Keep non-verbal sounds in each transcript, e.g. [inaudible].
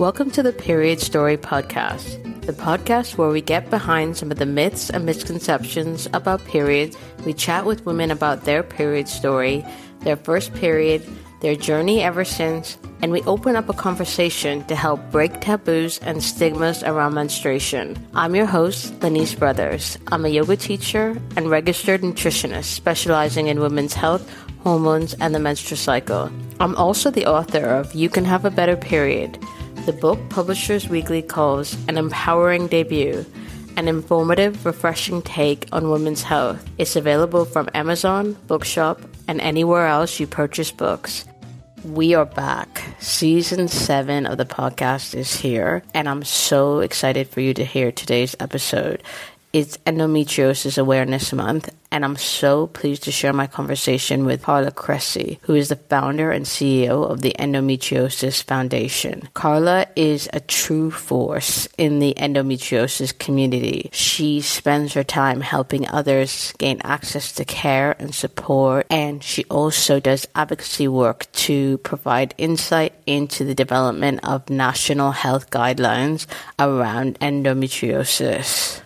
Welcome to the Period Story Podcast, the podcast where we get behind some of the myths and misconceptions about periods. We chat with women about their period story, their first period, their journey ever since, and we open up a conversation to help break taboos and stigmas around menstruation. I'm your host, Le'Nise Brothers. I'm a yoga teacher and registered nutritionist specializing in women's health, hormones, and the menstrual cycle. I'm also the author of You Can Have a Better Period, the book Publishers Weekly calls an empowering debut an informative, refreshing take on women's health. It's available from Amazon, Bookshop, and anywhere else you purchase books. We are back. Season seven of the podcast is here, and I'm so excited for you to hear today's episode. It's Endometriosis Awareness Month, and I'm so pleased to share my conversation with Carla Cressy, who is the founder and CEO of the Endometriosis Foundation. Carla is a true force in the endometriosis community. She spends her time helping others gain access to care and support, and she also does advocacy work to provide insight into the development of national health guidelines around endometriosis.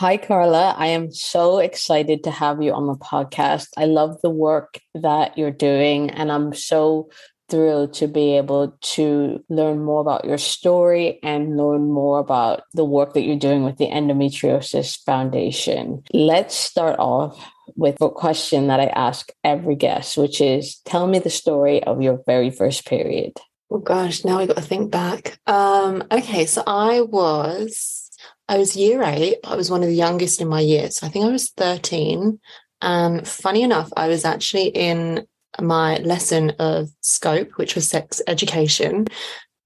Hi, Carla. I am so excited to have you on the podcast. I love the work that you're doing, and I'm so thrilled to be able to learn more about your story and learn more about the work that you're doing with the Endometriosis Foundation. Let's start off with a question that I ask every guest, which is tell me the story of your very first period. Oh gosh, now I got to think back. Um, okay, so I was I was year eight. I was one of the youngest in my year. So I think I was 13. And funny enough, I was actually in my lesson of scope, which was sex education.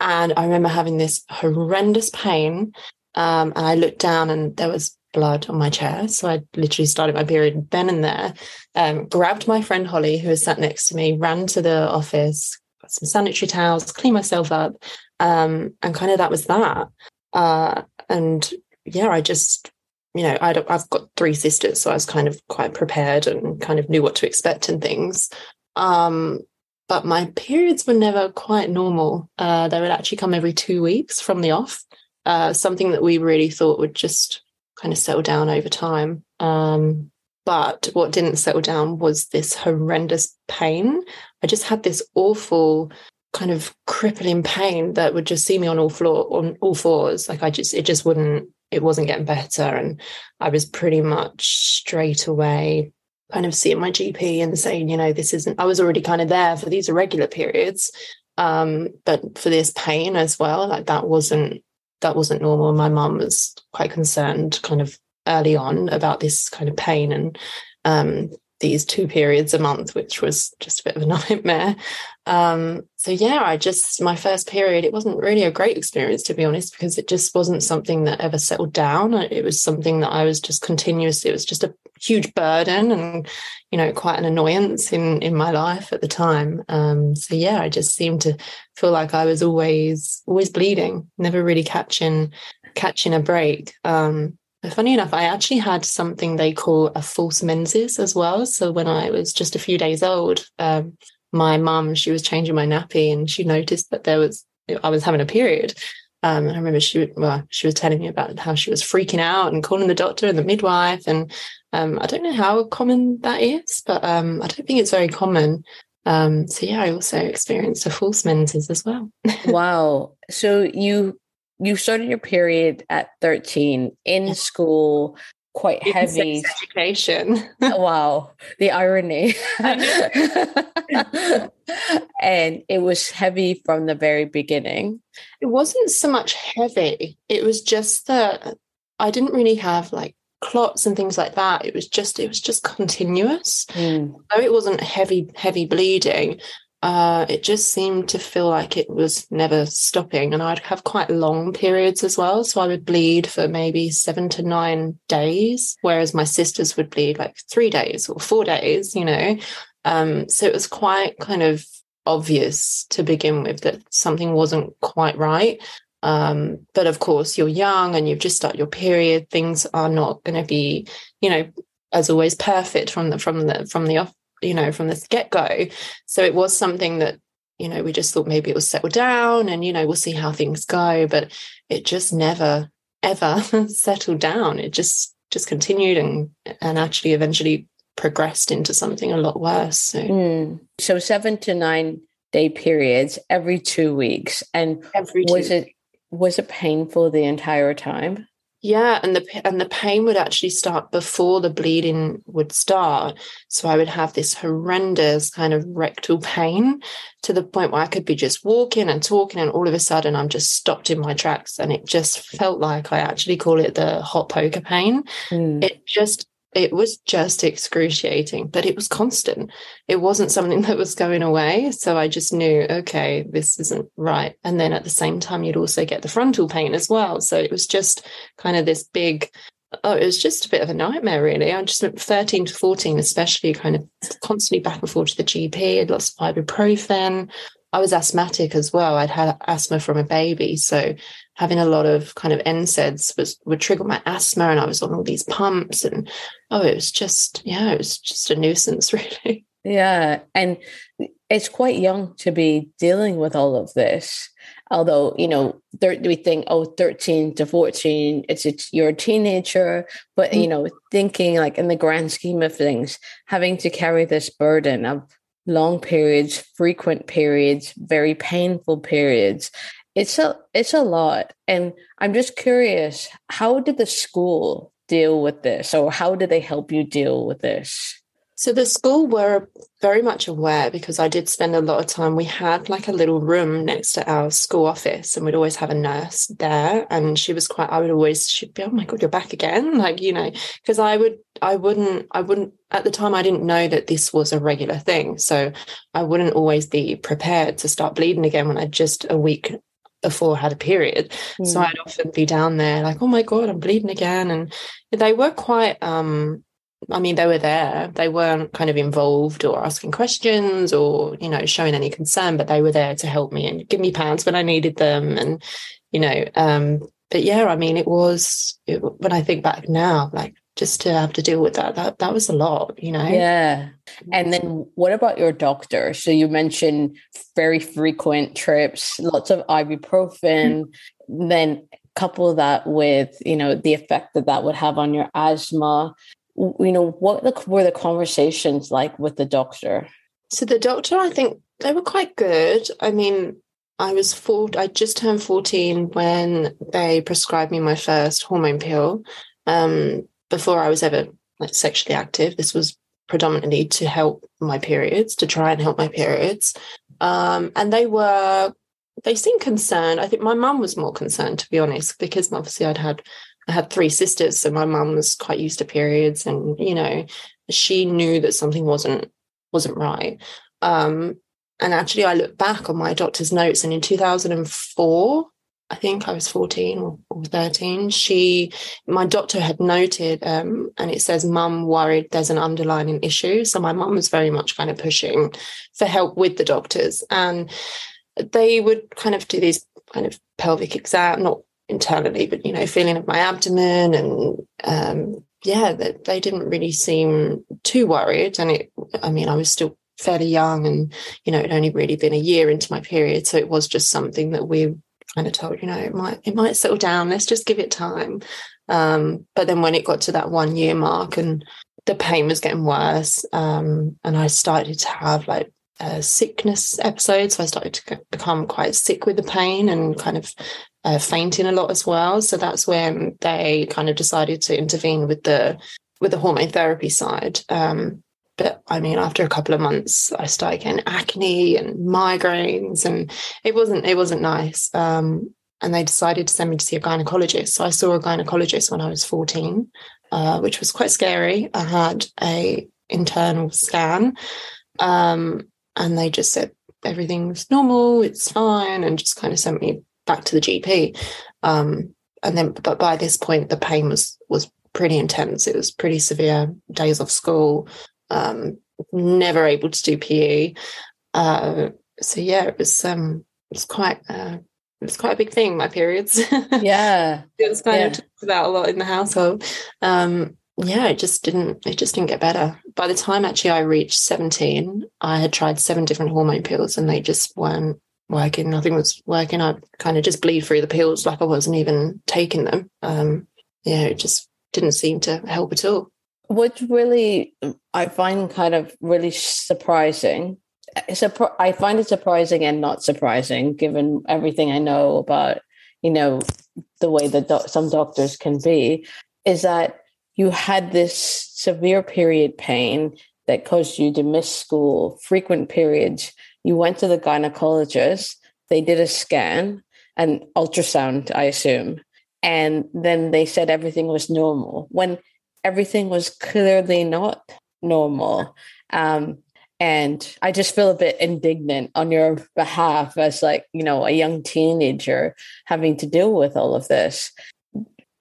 And I remember having this horrendous pain. Um, and I looked down and there was blood on my chair. So I literally started my period then and there, um, grabbed my friend Holly, who was sat next to me, ran to the office, got some sanitary towels, cleaned myself up. Um, and kind of that was that. Uh, and yeah, I just, you know, i have got three sisters, so I was kind of quite prepared and kind of knew what to expect and things. Um, but my periods were never quite normal. Uh, they would actually come every two weeks from the off, uh, something that we really thought would just kind of settle down over time. Um, but what didn't settle down was this horrendous pain. I just had this awful kind of crippling pain that would just see me on all floor on all fours. Like I just it just wouldn't it wasn't getting better. And I was pretty much straight away kind of seeing my GP and saying, you know, this isn't, I was already kind of there for these irregular periods. Um, but for this pain as well, like that wasn't, that wasn't normal. My mum was quite concerned kind of early on about this kind of pain and um, these two periods a month, which was just a bit of a [laughs] nightmare. Um, so yeah, I just my first period, it wasn't really a great experience to be honest, because it just wasn't something that ever settled down. It was something that I was just continuously. It was just a huge burden and you know quite an annoyance in in my life at the time. Um, so yeah, I just seemed to feel like I was always always bleeding, never really catching catching a break. Um, Funny enough, I actually had something they call a false menses as well. So when I was just a few days old, um, my mum, she was changing my nappy and she noticed that there was, I was having a period. Um, I remember she, well, she was telling me about how she was freaking out and calling the doctor and the midwife. And um, I don't know how common that is, but um, I don't think it's very common. Um, so yeah, I also experienced a false menses as well. [laughs] wow. So you you started your period at 13 in school quite heavy education. wow, the irony. [laughs] and it was heavy from the very beginning. It wasn't so much heavy. It was just that I didn't really have like clots and things like that. It was just it was just continuous. Mm. Though it wasn't heavy heavy bleeding, uh, it just seemed to feel like it was never stopping. And I'd have quite long periods as well. So I would bleed for maybe seven to nine days, whereas my sisters would bleed like three days or four days, you know. Um, so it was quite kind of obvious to begin with that something wasn't quite right. Um, but of course, you're young and you've just started your period. Things are not going to be, you know, as always perfect from the from the from the off you know, from the get go. So it was something that you know, we just thought maybe it will settle down and, you know, we'll see how things go. But it just never, ever [laughs] settled down. It just, just continued and, and actually eventually progressed into something a lot worse. So, mm. so seven to nine day periods every two weeks. And every was it, was it painful the entire time? Yeah, and the and the pain would actually start before the bleeding would start. So I would have this horrendous kind of rectal pain to the point where I could be just walking and talking, and all of a sudden I'm just stopped in my tracks, and it just felt like I actually call it the hot poker pain. Mm. It just it was just excruciating, but it was constant. It wasn't something [laughs] that was going away. So I just knew, okay, this isn't right. And then at the same time, you'd also get the frontal pain as well. So it was just kind of this big, oh, it was just a bit of a nightmare, really. I just 13 to 14, especially kind of constantly back and forth to the GP, had lots of ibuprofen. I was asthmatic as well. I'd had asthma from a baby. So having a lot of kind of NSAIDs was would trigger my asthma and I was on all these pumps and oh it was just yeah it was just a nuisance [laughs] really yeah and it's quite young to be dealing with all of this although you know we think oh 13 to 14 it's, it's you're a teenager but mm-hmm. you know thinking like in the grand scheme of things having to carry this burden of long periods frequent periods very painful periods it's a it's a lot and i'm just curious how did the school deal with this or how did they help you deal with this so the school were very much aware because I did spend a lot of time. We had like a little room next to our school office, and we'd always have a nurse there. And she was quite. I would always she'd be, oh my god, you're back again, [laughs] like you know, because I would, I wouldn't, I wouldn't at the time. I didn't know that this was a regular thing, so I wouldn't always be prepared to start bleeding again when I just a week before I had a period. Mm. So I'd often be down there like, oh my God, I'm bleeding again. And they were quite um I mean, they were there. They weren't kind of involved or asking questions or, you know, showing any concern, but they were there to help me and give me pants when I needed them. And, you know, um, but yeah, I mean, it was it, when I think back now, like just to have to deal with that. That that was a lot you know? Yeah. And then what about your doctor? So you mentioned very frequent trips lots of ibuprofen mm-hmm. then couple that with you know the effect that that would have on your asthma. You know what were the conversations like with the doctor? So the doctor i think they were quite good. I mean i was four i just turned 14 when they prescribed me my first hormone pill. Um, before I was ever like sexually active. This was predominantly to help my periods, to try and help my periods. Um, and they were, they seemed concerned. I think my mum was more concerned, to be honest, because obviously I'd had, I had three sisters, so my mum was quite used to periods, and you know, she knew that something wasn't wasn't right. Um, and actually, I look back on my doctor's notes, and in 2004, I think I was 14 or, or 13. She, my doctor had noted, um, and it says, Mum worried there's an underlying issue. So my mum was very much kind of pushing for help with the doctors. And they would kind of do these kind of pelvic exam, not internally, but, you know, feeling of my abdomen. And um, yeah, they, they didn't really seem too worried. And it, I mean, I was still fairly young and, you know, it only really been a year into my period. So it was just something that we kind of told, you know, it might it might settle down. Let's just give it time. Um, but then when it got to that one year mark and the pain was getting worse, um, and I started to have like a sickness episodes. So I started to become quite sick with the pain and kind of uh, fainting a lot as well. So that's when they kind of decided to intervene with the with the hormone therapy side. Um, but I mean, after a couple of months, I started getting acne and migraines, and it wasn't it wasn't nice. Um, and they decided to send me to see a gynecologist. So I saw a gynecologist when I was 14, uh, which was quite scary. I had a internal scan, um, and they just said everything's normal, it's fine, and just kind of sent me back to the GP. Um, and then, but by this point, the pain was was pretty intense. It was pretty severe. Days off school, um, never able to do PE. Uh, so yeah, it was um, it was quite uh, it was quite a big thing. My periods, [laughs] yeah, it was kind yeah. of talked about a lot in the household. Um, yeah, it just didn't it just didn't get better. By the time actually I reached 17, I had tried seven different hormone pills and they just weren't working. Nothing was working. I kind of just bleed through the pills like I wasn't even taking them. Um, yeah, it just didn't seem to help at all. What really I find kind of really surprising. I find it surprising and not surprising, given everything I know about, you know, the way that some doctors can be, is that you had this severe period pain that caused you to miss school, frequent periods. You went to the gynecologist, they did a scan and ultrasound, I assume. And then they said everything was normal when everything was clearly not normal. Um, and I just feel a bit indignant on your behalf as like, you know, a young teenager having to deal with all of this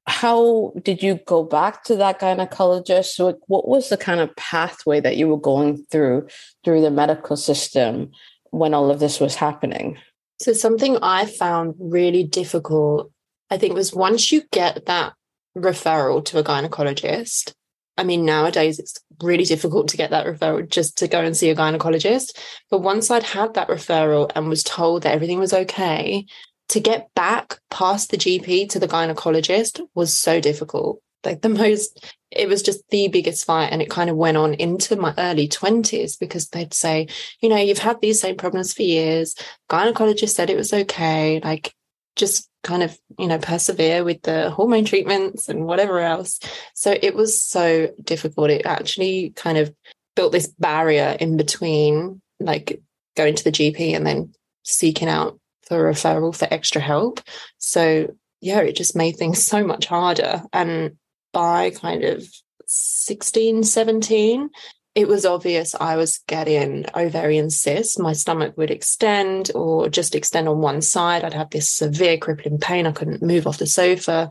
how did you go back to that gynecologist? What was the kind of pathway that you were going through through the medical system when all of this was happening? So something I found really difficult, I think, was once you get that referral to a gynecologist. I mean, nowadays it's really difficult to get that referral just to go and see a gynecologist. But once I'd had that referral and was told that everything was okay, to get back past the GP to the gynecologist was so difficult. Like the [laughs] most, it was just the biggest fight. And it kind of went on into my early 20s because they'd say, you know, you've had these same problems for years. Gynecologist said it was okay. Like just kind of, you know, persevere with the hormone treatments and whatever else. So it was so difficult. It actually kind of built this barrier in between like going to the GP and then seeking out for referral for extra help. So yeah, it just made things [laughs] so much harder. And by kind of 16, 17, it was obvious I was getting ovarian cysts. My stomach would extend or just extend on one side. I'd have this severe crippling pain. I couldn't move off the sofa.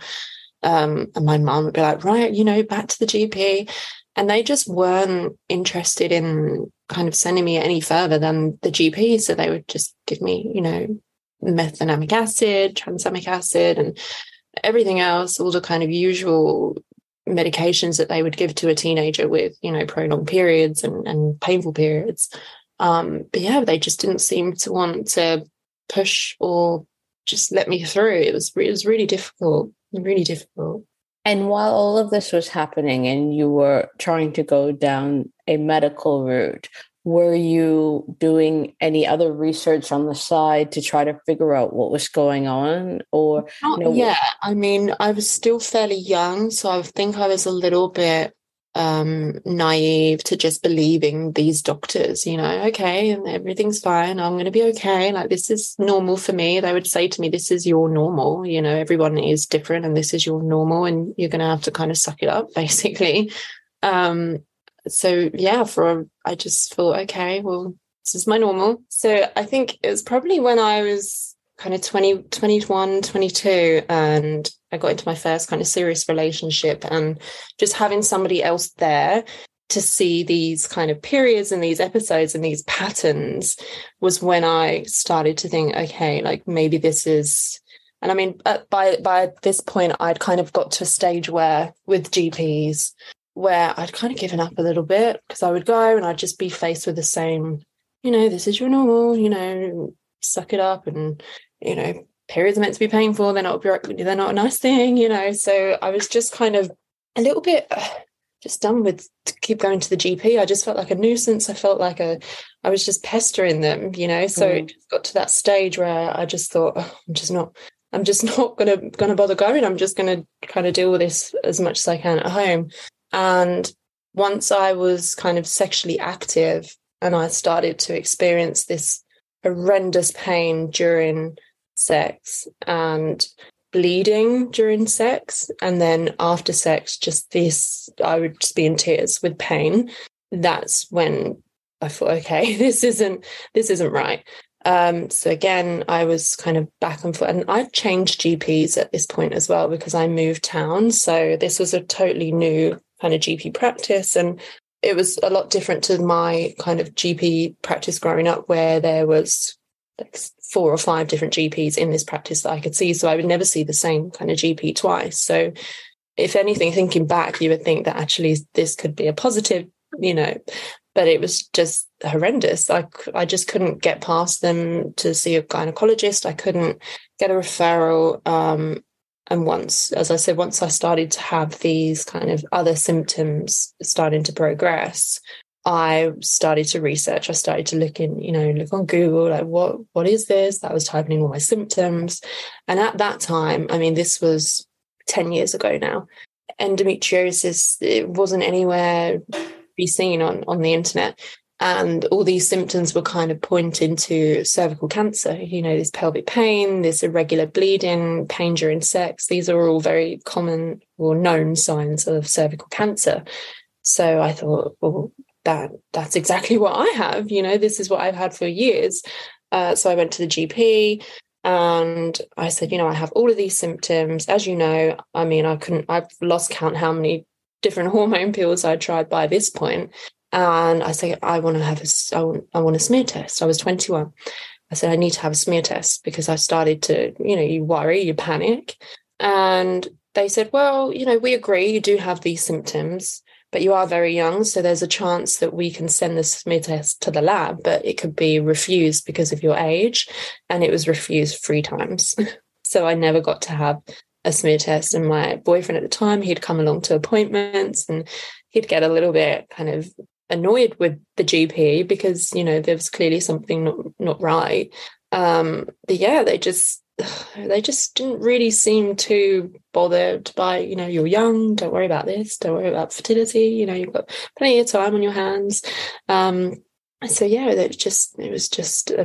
Um, and my mom would be like, right, you know, back to the GP. And they just weren't interested in kind of sending me any further than the GP. So they would just give me, you know, mefenamic acid, tranexamic acid, and everything else, all the kind of usual medications that they would give to a teenager with, you know, prolonged periods and, and painful periods. Um, but yeah, they just didn't seem to want to push or just let me through. It was it was really difficult, really difficult. And while all of this was happening and you were trying to go down a medical route, were you doing any other research on the side to try to figure out what was going on? Or Not you know, yeah i mean i was still fairly young so i think i was a little bit um naive to just believing these doctors you know okay and everything's fine. I'm going to be okay. Like this is normal for me. They would say to me this is your normal. You know everyone is different and this is your normal and you're going to have to kind of suck it up [laughs] basically. Um so yeah, for I just thought, okay, well, this is my normal. So I think it was probably when I was kind of 20, 21, 22, and I got into my first kind of serious relationship and just having somebody else there to see these kind of periods and these episodes and these patterns was when I started to think, okay, like maybe this is and I mean, uh, by by this point, I'd kind of got to a stage where with GPs, where I'd kind of given up a little bit because I would go and I'd just be faced with the same, you know, this is your normal, you know, suck it up and, you know, periods are meant to be painful. They're not, they're not a nice thing, you know. So I was just kind of a little bit uh, just done with to keep going to the GP. I just felt like a nuisance. I felt like a, I was just pestering them, you know. So mm. it just got to that stage where I just thought, oh, I'm just not, I'm just [laughs] not gonna gonna bother going. I'm just gonna kind of deal with this as much as I can at home. And once I was kind of sexually active and I started to experience this horrendous pain during sex and bleeding during sex, and then after sex, just this, I would just be in tears with pain. That's when I thought, okay, [laughs] this isn't this isn't right. Um, so again, I was kind of back and forth, and I changed GPs at this point as well because I moved town. So this was a totally new kind of GP practice. And it was a lot different to my kind of GP practice growing up, where there was like four or five different GPs in this practice that I could see. So I would never see the same kind of GP twice. So if anything, thinking back, you would think that actually this could be a positive, you know, but it was just horrendous. I, I just couldn't get past them to see a gynecologist. I couldn't get a referral. Um, and once, as I said, once I started to have these kind of other symptoms starting to progress, I started to research. I started to look in, you know, look on Google, like what what is this? I was typing in all my symptoms. And at that time, I mean, this was 10 years ago now, endometriosis, it wasn't anywhere be seen on, on the internet. And all these symptoms were kind of pointing to cervical cancer, you know, this pelvic pain, this irregular bleeding, pain during sex. These are all very common or known signs of cervical cancer. So I thought, well, that that's exactly [laughs] what I have. You know, this is what I've had for years. Uh, so I went to the GP and I said, you know, I have all of these symptoms. As you know, I mean, I couldn't, I've lost count how many different [laughs] hormone pills I tried by this point. And I said, I want to have a, I want, a smear test. I was 21. I said, I need to have a smear test because I started to, you know, you worry, you panic. And they said, well, you know, we agree you do have these symptoms but you are very young. So there's a chance that we can send the smear test to the lab, but it could be refused because of your age. And it was refused three times. [laughs] so I never got to have a smear test. And my boyfriend at the time, he'd come along to appointments and he'd get a little bit kind of annoyed with the GP because, you know, there was clearly something not, not right. Um, but yeah, they just [sighs] they just didn't really seem too bothered by, you know, you're young, don't worry about this, don't worry about fertility, you know, you've got plenty of time on your hands. Um, so yeah, it just it was just uh,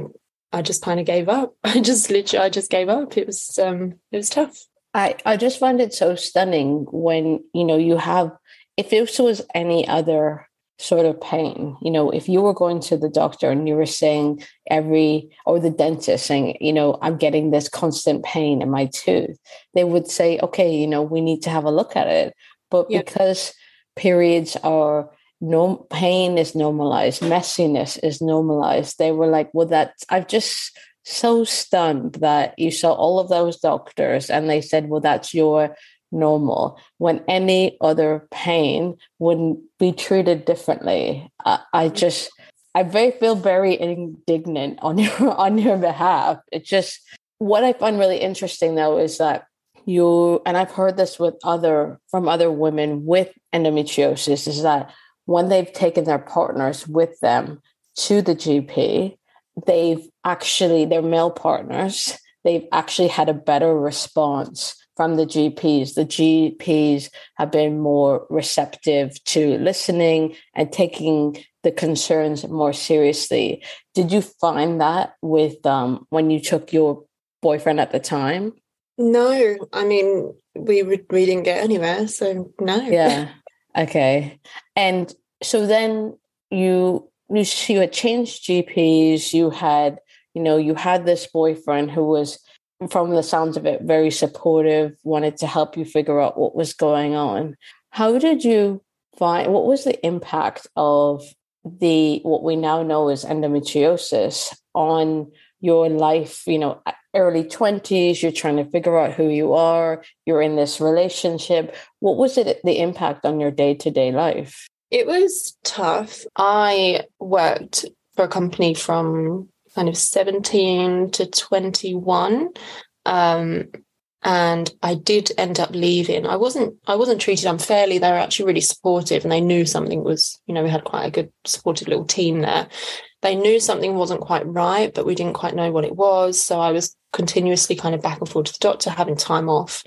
I just kind of gave up. [laughs] I just literally I just gave up. It was um it was tough. I I just find it so stunning when you know you have if this was any other sort of pain. You know, if you were going to the doctor and you were saying every, or the dentist saying, you know, I'm getting this constant pain in my tooth, they would say, okay, you know, we need to have a look at it. But yeah. because periods are no pain is normalized, messiness is normalized, they were like, well, that I've just so stunned that you saw all of those doctors and they said, well, that's your normal when any other pain wouldn't be treated differently. I, I mm-hmm. just I very feel very indignant on [laughs] your on your behalf. It's just what I find really interesting though is that you and I've heard this with other from other women with endometriosis is that when they've taken their partners with them to the GP, they've actually their male partners, they've actually had a better response from the GPs. The GPs have been more receptive to listening and taking the concerns more seriously. Did you find that with um, when you took your boyfriend at the time? No, I mean we we didn't get anywhere, so no. Yeah. [laughs] Okay. And so then you you you had changed GPs. You had you know you had this boyfriend who was from the sounds of it, very supportive, wanted to help you figure out what was going on. How did you find what was the impact of the what we now know as endometriosis on your life? You know, early 20s, you're trying to figure out who you are, you're in this relationship. What was it the impact on your day-to-day life? It was tough. I worked for a company from kind of 17 to 21. Um, and I did end up leaving. I wasn't I wasn't treated unfairly. They were actually really supportive and they knew something was, you know, we had quite a good supportive little team there. They knew something wasn't quite right, but we didn't quite know what it was. So I was continuously kind of back and forth to the doctor, having time off.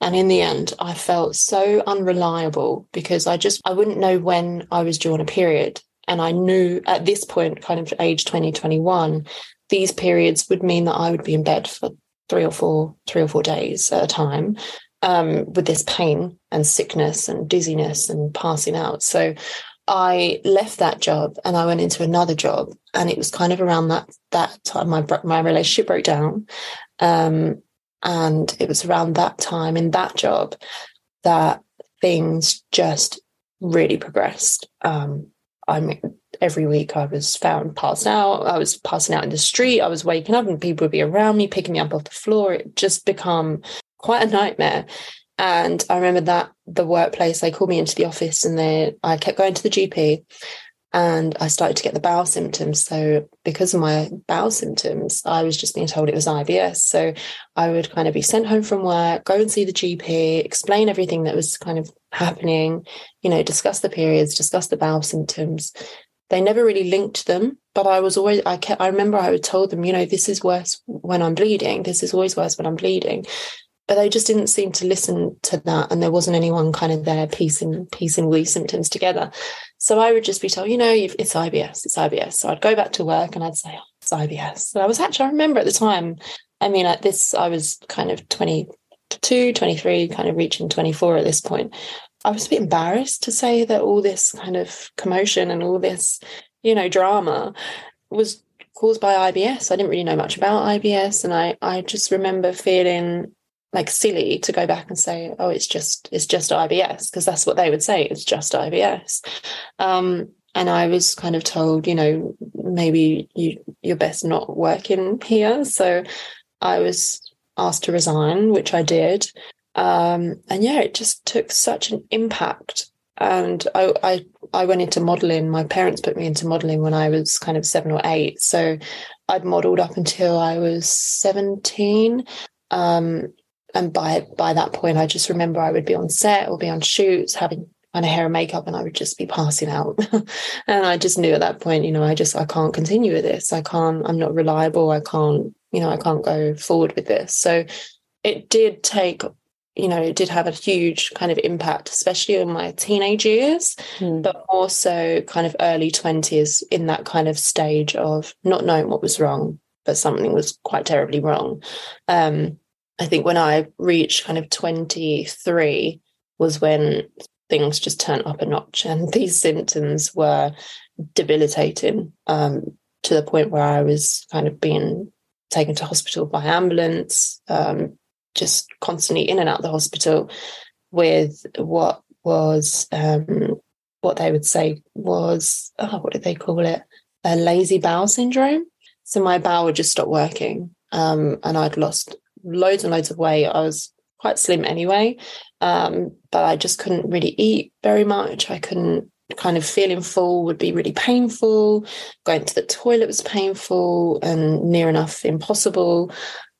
And in the end, I felt so unreliable because I just I wouldn't know when I was due on a period. And I knew at this point, kind of age 2021, these periods would mean that I would be in bed for three or four, three or four days at a time um, with this pain and sickness and dizziness and passing out. So I left that job and I went into another job, and it was kind of around that that time my my relationship broke down, um, and it was around that time in that job that things just really progressed. Um, I mean, every week I was found passed out. I was passing out in the street. I was waking up and people would be around me, picking me up off the floor. It just become quite a nightmare. And I remember that the workplace, they called me into the office and they I kept going to the GP and I started to get the bowel symptoms. So because of my bowel symptoms, I was just being told it was IBS. So I would kind of be sent home from work, go and see the GP, explain everything that was kind of happening, you know, discuss the periods, discuss the bowel symptoms. They never really linked them, but I was always I kept I remember I would told them, you know, this is worse when I'm bleeding. This is always worse when I'm bleeding but they just didn't seem to listen to that and there wasn't anyone kind of there piecing piecing all these symptoms together. So i would just be told you know it's ibs it's ibs so i'd go back to work and i'd say oh, it's ibs and i was actually i remember at the time i mean at this i was kind of 22 23 kind of reaching 24 at this point. I was a bit embarrassed to say that all this kind of commotion and all this you know drama was caused by IBS. I didn't really know much about IBS, and I I just remember feeling like silly to go back and say, oh, it's just it's just IBS because that's what they would say. It's just IBS. Um, and I was kind of told, you know, maybe you you're best not working here. So I was asked to resign, which I did. Um, and yeah, it just took such an impact. And I, I I went into modeling. My parents put me into modeling when I was kind of seven or eight. So I'd modeled up until I was 17. Um, and by by that point, I just remember I would be on set or be on shoots having kind of hair and makeup, and I would just be passing out. [laughs] and I just knew at that point, you know, I just I can't continue with this. I can't. I'm not reliable. I can't. You know, I can't go forward with this. So it did take you know, it did have a huge kind of impact, especially in my teenage years, mm. but also kind of early 20s in that kind of stage of not knowing what was wrong, but something was quite terribly wrong. Um, I think when I reached kind of 23 was when things just turned up a notch [laughs] and these symptoms were debilitating um, to the point where I was kind of being taken to hospital by ambulance, um, just constantly in and out of the hospital with what was um, what they would say was oh, what did they call it? A lazy bowel syndrome. So my bowel would just stop working, um, and I'd lost loads and loads of weight. I was quite slim anyway, um, but I just couldn't really eat very much. I couldn't kind of feeling full would be really painful. Going to the toilet was painful and near enough impossible.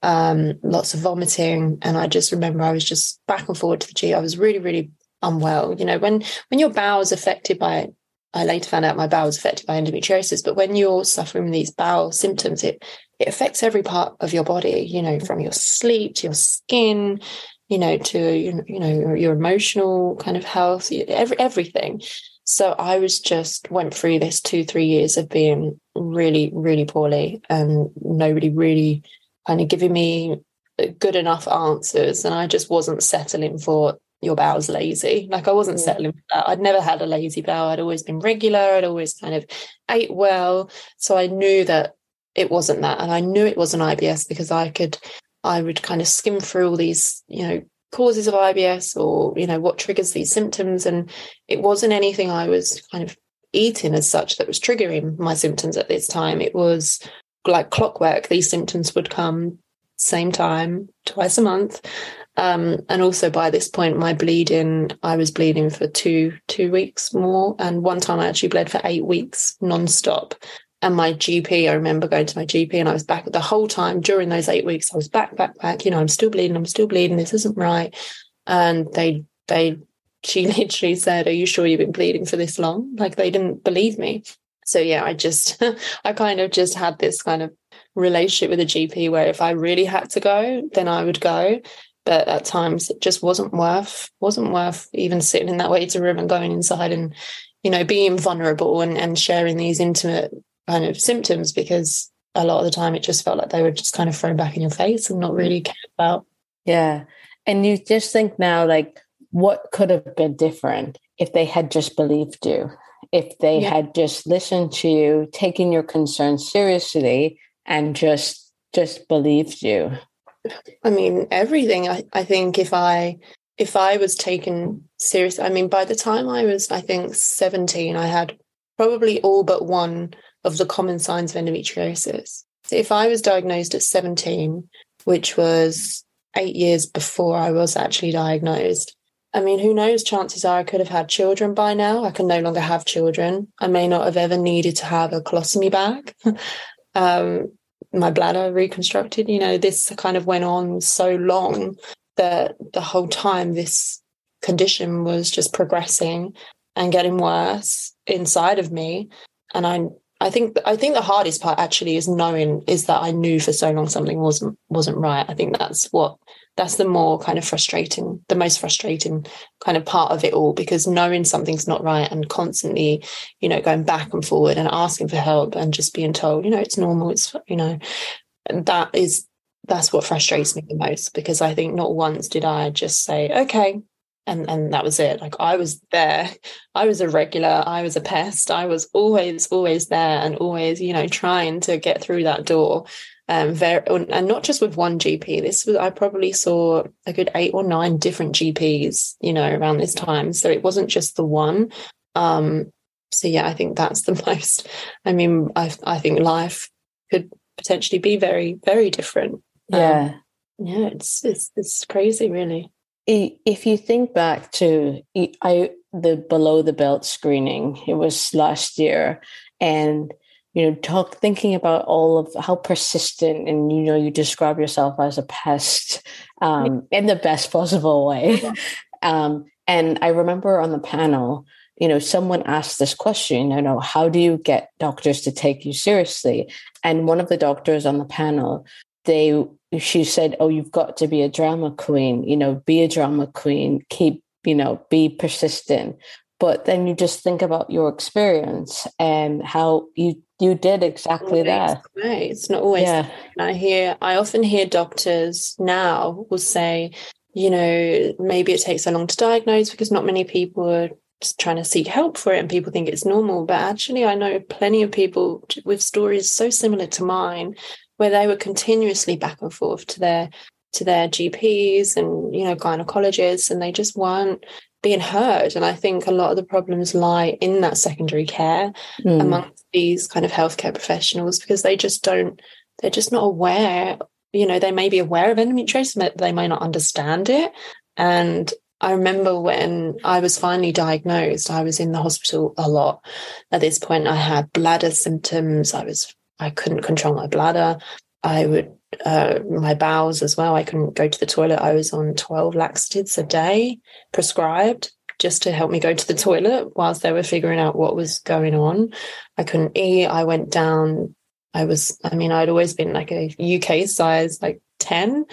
Um, lots of vomiting, and I just remember I was just back and forward to the G. I was really, really unwell. You know, when when your bowel's affected by I later found out my bowel was affected by endometriosis, but when you're suffering these bowel symptoms, it it affects every part of your body, you know, from your sleep to your skin, you know, to you know your emotional kind of health, every everything. So I was just went through this two three years of being really really poorly, and nobody really kind of giving me uh, good enough answers, and I just wasn't settling for your bowel's lazy. Like I wasn't yeah. settling for that. I'd never had a lazy bowel. I'd always been regular. I'd always kind of ate well. So I knew that it wasn't that. And I knew it wasn't IBS because I could, I would kind of skim through all these, you know, causes of IBS or, you know, what triggers these symptoms. And it wasn't anything I was kind of eating as such that was triggering my symptoms at this time. It was like clockwork. These symptoms would come same time, twice a month. Um, and also by this point, my bleeding, I was bleeding for two, two weeks more. And one time I actually bled for eight weeks nonstop. And my GP, I remember going to my GP and I was back the whole time during those eight weeks. I was back, back, back. You know, I'm still bleeding. I'm still bleeding. This isn't right. And they, they, she [laughs] literally said, Are you sure you've been bleeding for this long? Like they didn't believe me. So yeah, I just, [laughs] I kind of just had this kind of relationship with a GP where if I really had to go, then I would go. But at times it just wasn't worth, wasn't worth even sitting in that waiting room and going inside and, you know, being vulnerable and, and sharing these intimate kind of symptoms because a lot of the time it just felt like they were just kind of thrown back in your face and not really cared about. Yeah. And you just think now, like, what could have been different if they had just believed you, if they yeah. had just listened to you, taken your concerns seriously, and just just believed you? I mean, everything. I, I think if I if I was taken serious, I mean, by the time I was, I think, 17, I had probably all but one of the common signs of endometriosis. So if I was diagnosed at 17, which was eight years before I was actually diagnosed. I mean, who knows? Chances are I could have had children by now. I can no longer have children. I may not have ever needed to have a colostomy bag. [laughs] um, my bladder reconstructed. You know, this kind of went on so long that the whole time this condition was just progressing and getting worse inside of me. And I I think I think the hardest part actually is knowing is that I knew for so long something wasn't wasn't right. I think that's what that's the more kind of frustrating, the most frustrating kind of part of it all because knowing something's not right and constantly, you know, going back and forward and asking for help and just being told, you know, it's normal, it's you know, that is that's what frustrates me the most because I think not once did I just say, okay, and and that was it. Like i was there. I was a regular. I was a pest. I was always always there and always you know trying to get through that door. Um very and not just with one gp this was i probably saw a good eight or nine different gps you know around this time. So it wasn't just the one. Um so yeah i think that's [laughs] the most i mean i i think life could potentially be very very different. Yeah. Um, yeah it's it's it's crazy really if you think back to I the below the belt screening, it was last year, and you know, talk thinking about all of how persistent and you know you describe yourself as a pest um, in the best possible way. [laughs] Um, and I remember on the panel, you know, someone asked this question, you know, how do you get doctors to take you seriously? And one of the doctors on the panel, they she said, "Oh, you've got to be a drama queen. You know, be a drama queen. Keep, you know, be persistent." But then you just think about your experience and how you you did exactly that. Right. It's not always. Yeah. I hear. I often hear doctors now will say, you know, maybe it takes so long to diagnose because not many people are trying to seek help for it and people think it's normal but actually i know plenty of people with stories so similar to mine where they were continuously back and forth to their to their GPs and you know gynecologists, and they just weren't being heard. And I think a lot of the problems lie in that secondary care mm. amongst these kind of healthcare professionals because they just don't, they're just not aware. You know, they may be aware of endometriosis, but they may not understand it. And I remember when I was finally diagnosed, I was in the hospital a lot. At this point, I had bladder symptoms. I was I couldn't control my bladder. I would, uh, my bowels as well. I couldn't go to the toilet. I was on 12 laxatives a day prescribed just to help me go to the toilet whilst they were figuring out what was going on. I couldn't eat. I went down. I was, I mean, I'd always been like a UK size, like 10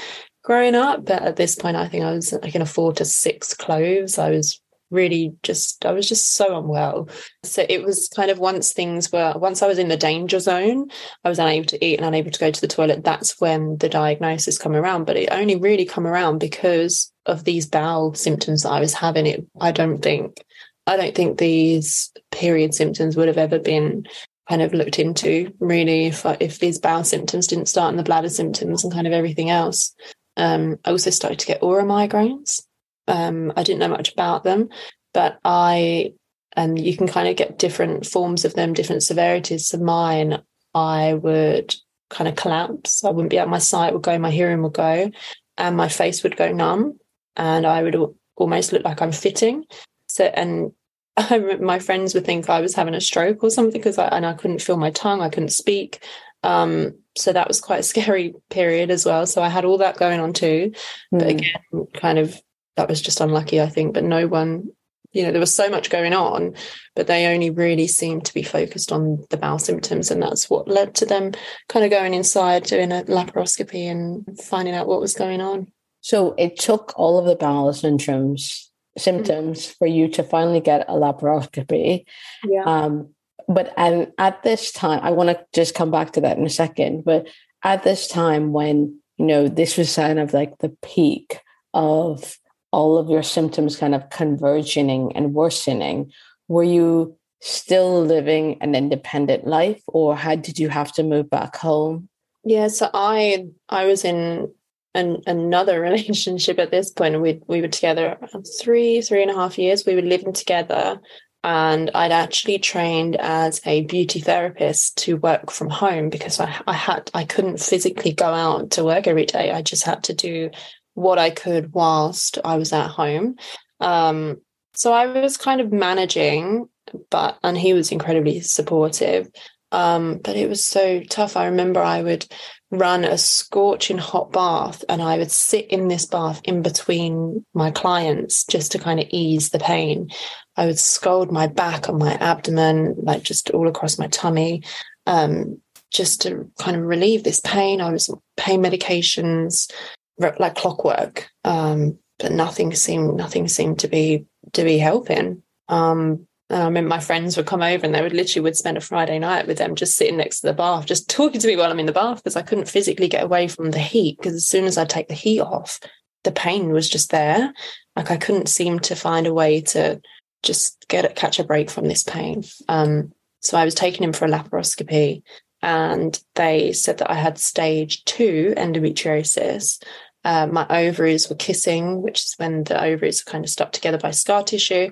growing up. But at this point, I think I was like in a four to six cloves. I was really just I was just so unwell. So it was kind of once things were once I was in the danger zone, I was unable to eat and unable to go to the toilet. That's when the diagnosis come around. But it only really come around because of these bowel symptoms that I was having. It I don't think I don't think these period symptoms would have ever been kind of looked into really if if these bowel symptoms didn't start in the bladder symptoms and kind of everything else. Um, I also started to get aura migraines um, I didn't know much about them, but I, and you can kind of get different forms of them, different severities. So mine, I would kind of collapse. I wouldn't be at my sight would go, my hearing would go, and my face would go numb, and I would almost look like I'm fitting. So, and [laughs] I, my friends would think I was having a stroke or something because I and I couldn't feel my tongue, I couldn't speak. Um, so that was quite a scary [laughs] period as well. So I had all that going on too. Mm. But hmm. again, kind of that was just unlucky, I think. But no one, you know, there was so much going on, but they only really seemed to be focused on the bowel symptoms. And that's what led to them kind of going inside, doing a laparoscopy and finding out what was going on. So it took all of the bowel symptoms symptoms mm-hmm. for you to finally get a laparoscopy. Yeah. Um, but and at this time, I want to just come back to that in a second. But at this time, when you know this was kind of like the peak of all of your symptoms kind of converging and worsening, were you still living an independent life or had did you have to move back home? Yeah, so I I was in an, another [laughs] relationship at this point. We we were together three three and a half years. We were living together, and I'd actually trained as a beauty therapist to work from home because I I had I couldn't physically go out to work every day. I just had to do what I could whilst I was at home. Um, so I was kind of managing, but and he was incredibly supportive. Um, but it was so tough. I remember I would run a scorching hot bath and I would sit in this bath in between my clients just to kind of ease the pain. I would scold my back and my abdomen, like just all across my tummy, um, just to kind of relieve this pain. I was pain medications like clockwork, um, but nothing seemed nothing seemed to be to be helping. Um, and I remember my friends would come over and they would literally would spend a Friday night with them just sitting next to the bath, just talking to me while I'm in the bath because I couldn't physically get away from the heat. Because as soon as I take the heat off, the pain was just there. Like I couldn't seem to find a way to just get it, catch a break from this pain. Um, so I was taking him for a laparoscopy and they said that I had stage two endometriosis. Uh, my ovaries were kissing, which is when the ovaries are kind of stuck together by scar tissue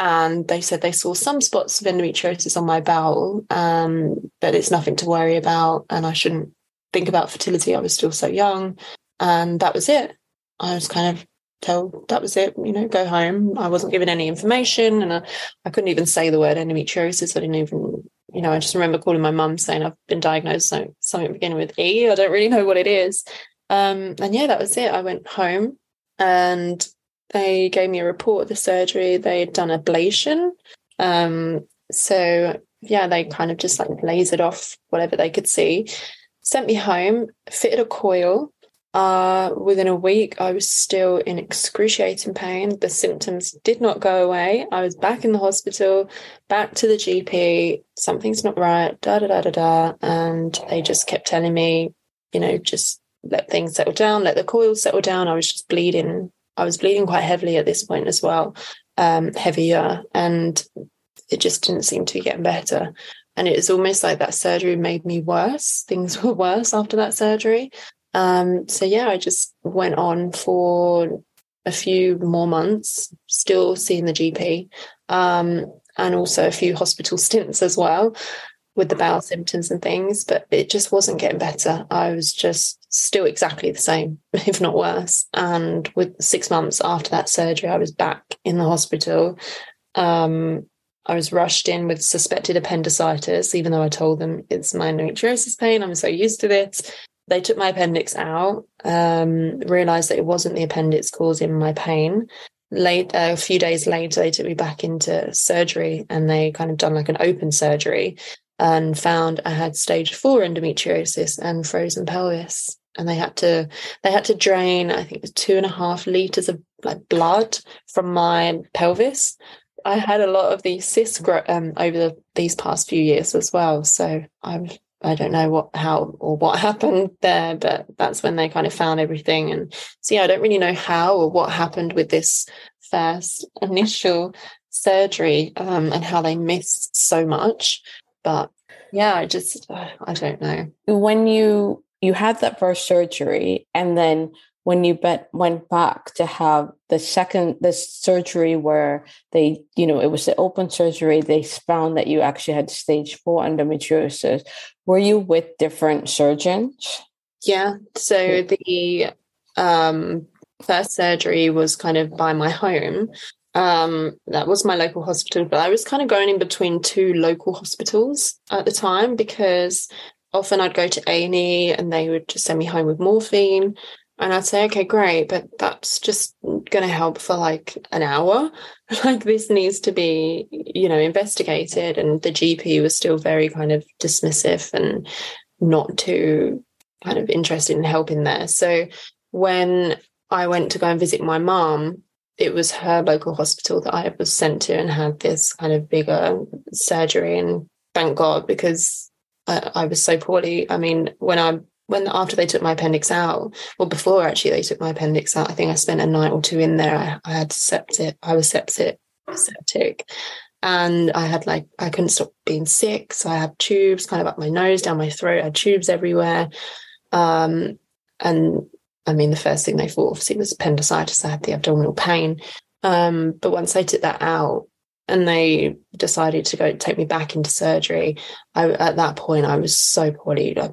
and they said they saw some spots of endometriosis on my bowel, um, but it's nothing to worry about, and I shouldn't think about fertility. I was still so young, and that was it. I was kind of told that was it. You know, go home. I wasn't given any information, and I, I couldn't even say the word endometriosis. I didn't even, you know, I just remember calling my mum saying I've been diagnosed with something beginning with E. I don't really know what it is. Um, and yeah, that was it. I went home and they gave me a report of the surgery. They'd done ablation. Um, so yeah, they kind of just like lasered off whatever they could see. Sent me home, fitted a coil. Uh, within a week, I was still in excruciating pain. The symptoms did not go away. I was back in the hospital, back to the GP. Something's not right. Da da da da da. And they just kept telling me, you know, just let things settle down, let the coil settle down. I was just bleeding I was bleeding quite heavily at this point as well, um, heavier, and it just didn't seem to getting better. And it was almost like that surgery made me worse. Things [laughs] were worse after that surgery. Um, so yeah, I just went on for a few more months, still seeing the GP, um, and also a few hospital [laughs] stints as well with the bowel symptoms and things, but it just wasn't getting better. I was just still exactly the same, [laughs] if not worse. And with six months after that surgery, I was back in the hospital. Um, I was rushed in with suspected appendicitis, even though I told them it's my endometriosis pain. I'm so used to this. They took my appendix out, um, realized that it wasn't the appendix causing my pain. Late uh, a few days later, they took me back into surgery and they kind of done like an open surgery and found I had stage four endometriosis and frozen pelvis. And they had to they had to drain, I think it was two and a half liters of like blood from my pelvis. I had a lot of these cysts um, over the, these past few years as well. So I'm I don't know what how or what [laughs] happened there, but that's when they kind of found everything. And so yeah, I don't really know how or what happened with this first initial surgery um, and how they missed so much. But yeah, I just, uh, I don't know. When you, you had that first surgery and then when you bet, went back to have the second the surgery where they you know it was the open surgery they found that you actually had stage four endometriosis. Were you with different surgeons? Yeah so the um first surgery was kind of by my home. Um, that was my local hospital, but I was kind of going in between two local hospitals at the time because often I'd go to A and E and they would just send me home with morphine, and I'd say, okay, great, but that's just going to help for like an hour. [laughs] Like this needs to be, you know, investigated, and the GP was still very kind of dismissive and not too kind of interested in helping there. So when I went to go and visit my mom, it was her local hospital that I was sent to and had this kind of bigger surgery. And thank God, because I, I was so poorly. I mean, when I when after they took my appendix out, well, before actually they took my appendix out, I think I spent a night or two in there. I, I had septic. I was septic, septic, and I had like I couldn't stop being sick, so I had tubes kind of up my nose, down my throat. I had tubes everywhere, um, and I mean, the first thing they thought obviously was appendicitis. I had the abdominal pain. Um, but once they took that out and they decided to go take me back into surgery, I, at that point, I was so poorly. I,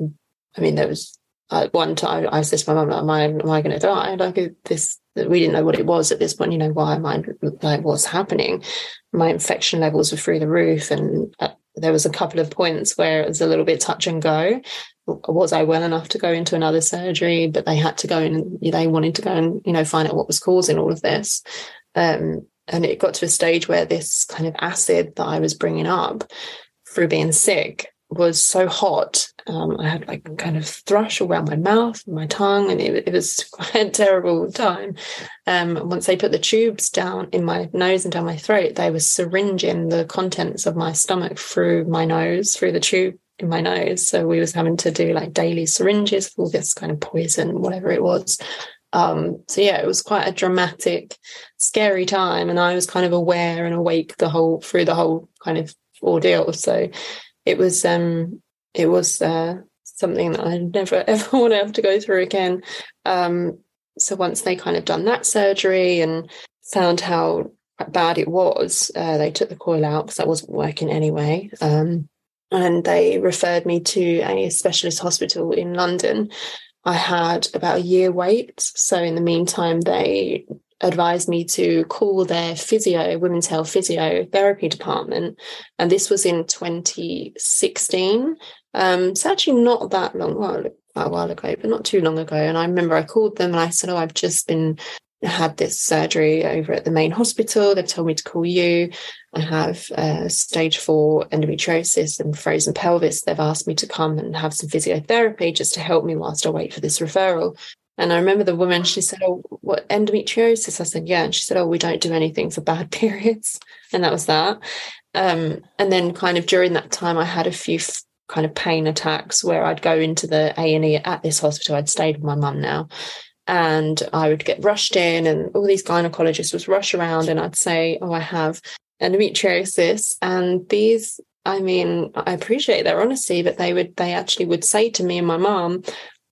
I mean, there was at one time I said to my mum, am I, am I going to die? Like this, we didn't know what it was at this point. You know, why am I like, what's happening? My infection levels were through the roof. And uh, there was a couple of points where it was a little bit touch and go. Was I well enough to go into another surgery? But they had to go in, they wanted to go and, you know, find out what was causing all of this. Um, and it got to a stage where this kind of acid that I was bringing up through being sick was so hot. Um, I had like kind of thrush around my mouth, and my tongue, and it, it, was [laughs] quite a terrible time. Um, once they put the tubes down in my nose and down my throat, they were syringing the contents of my stomach through my nose, through the tube in my nose. So we was having to do like daily syringes for this kind of poison, whatever it was. Um, so yeah, it was quite a dramatic, scary time, and I was kind of aware and awake the whole through the whole kind of ordeal. So it was um it was uh, something that I never [laughs] ever want to have to go through again. Um, so once they kind of done that surgery and found how bad it was, uh, they took the coil out because that wasn't working anyway. Um, and they referred me to a specialist hospital in London. I had about a year wait. So in the meantime, they advised me to call their physio, women's health physiotherapy department. And this was in 2016. Um, it's actually not that long, well, a while ago, but not too long ago. And I remember I called them and I said, Oh, I've just been had this surgery over at the main hospital. They've told me to call you. I have uh, stage four endometriosis and frozen pelvis. They've asked me to come and have some physiotherapy just to help me whilst I wait for this referral. And I remember the woman, she said, Oh, what endometriosis? I said, Yeah. And she said, Oh, we don't do anything for bad [laughs] periods. And that was that. Um, and then kind of during that time, I had a few f- kind of pain attacks where I'd go into the A&E at this hospital. I'd stayed with my mum now. And I would get rushed in and all these gynecologists would rush around and I'd say, Oh, I have endometriosis. And these I mean, I appreciate their honesty, but they would they actually would say to me and my mom,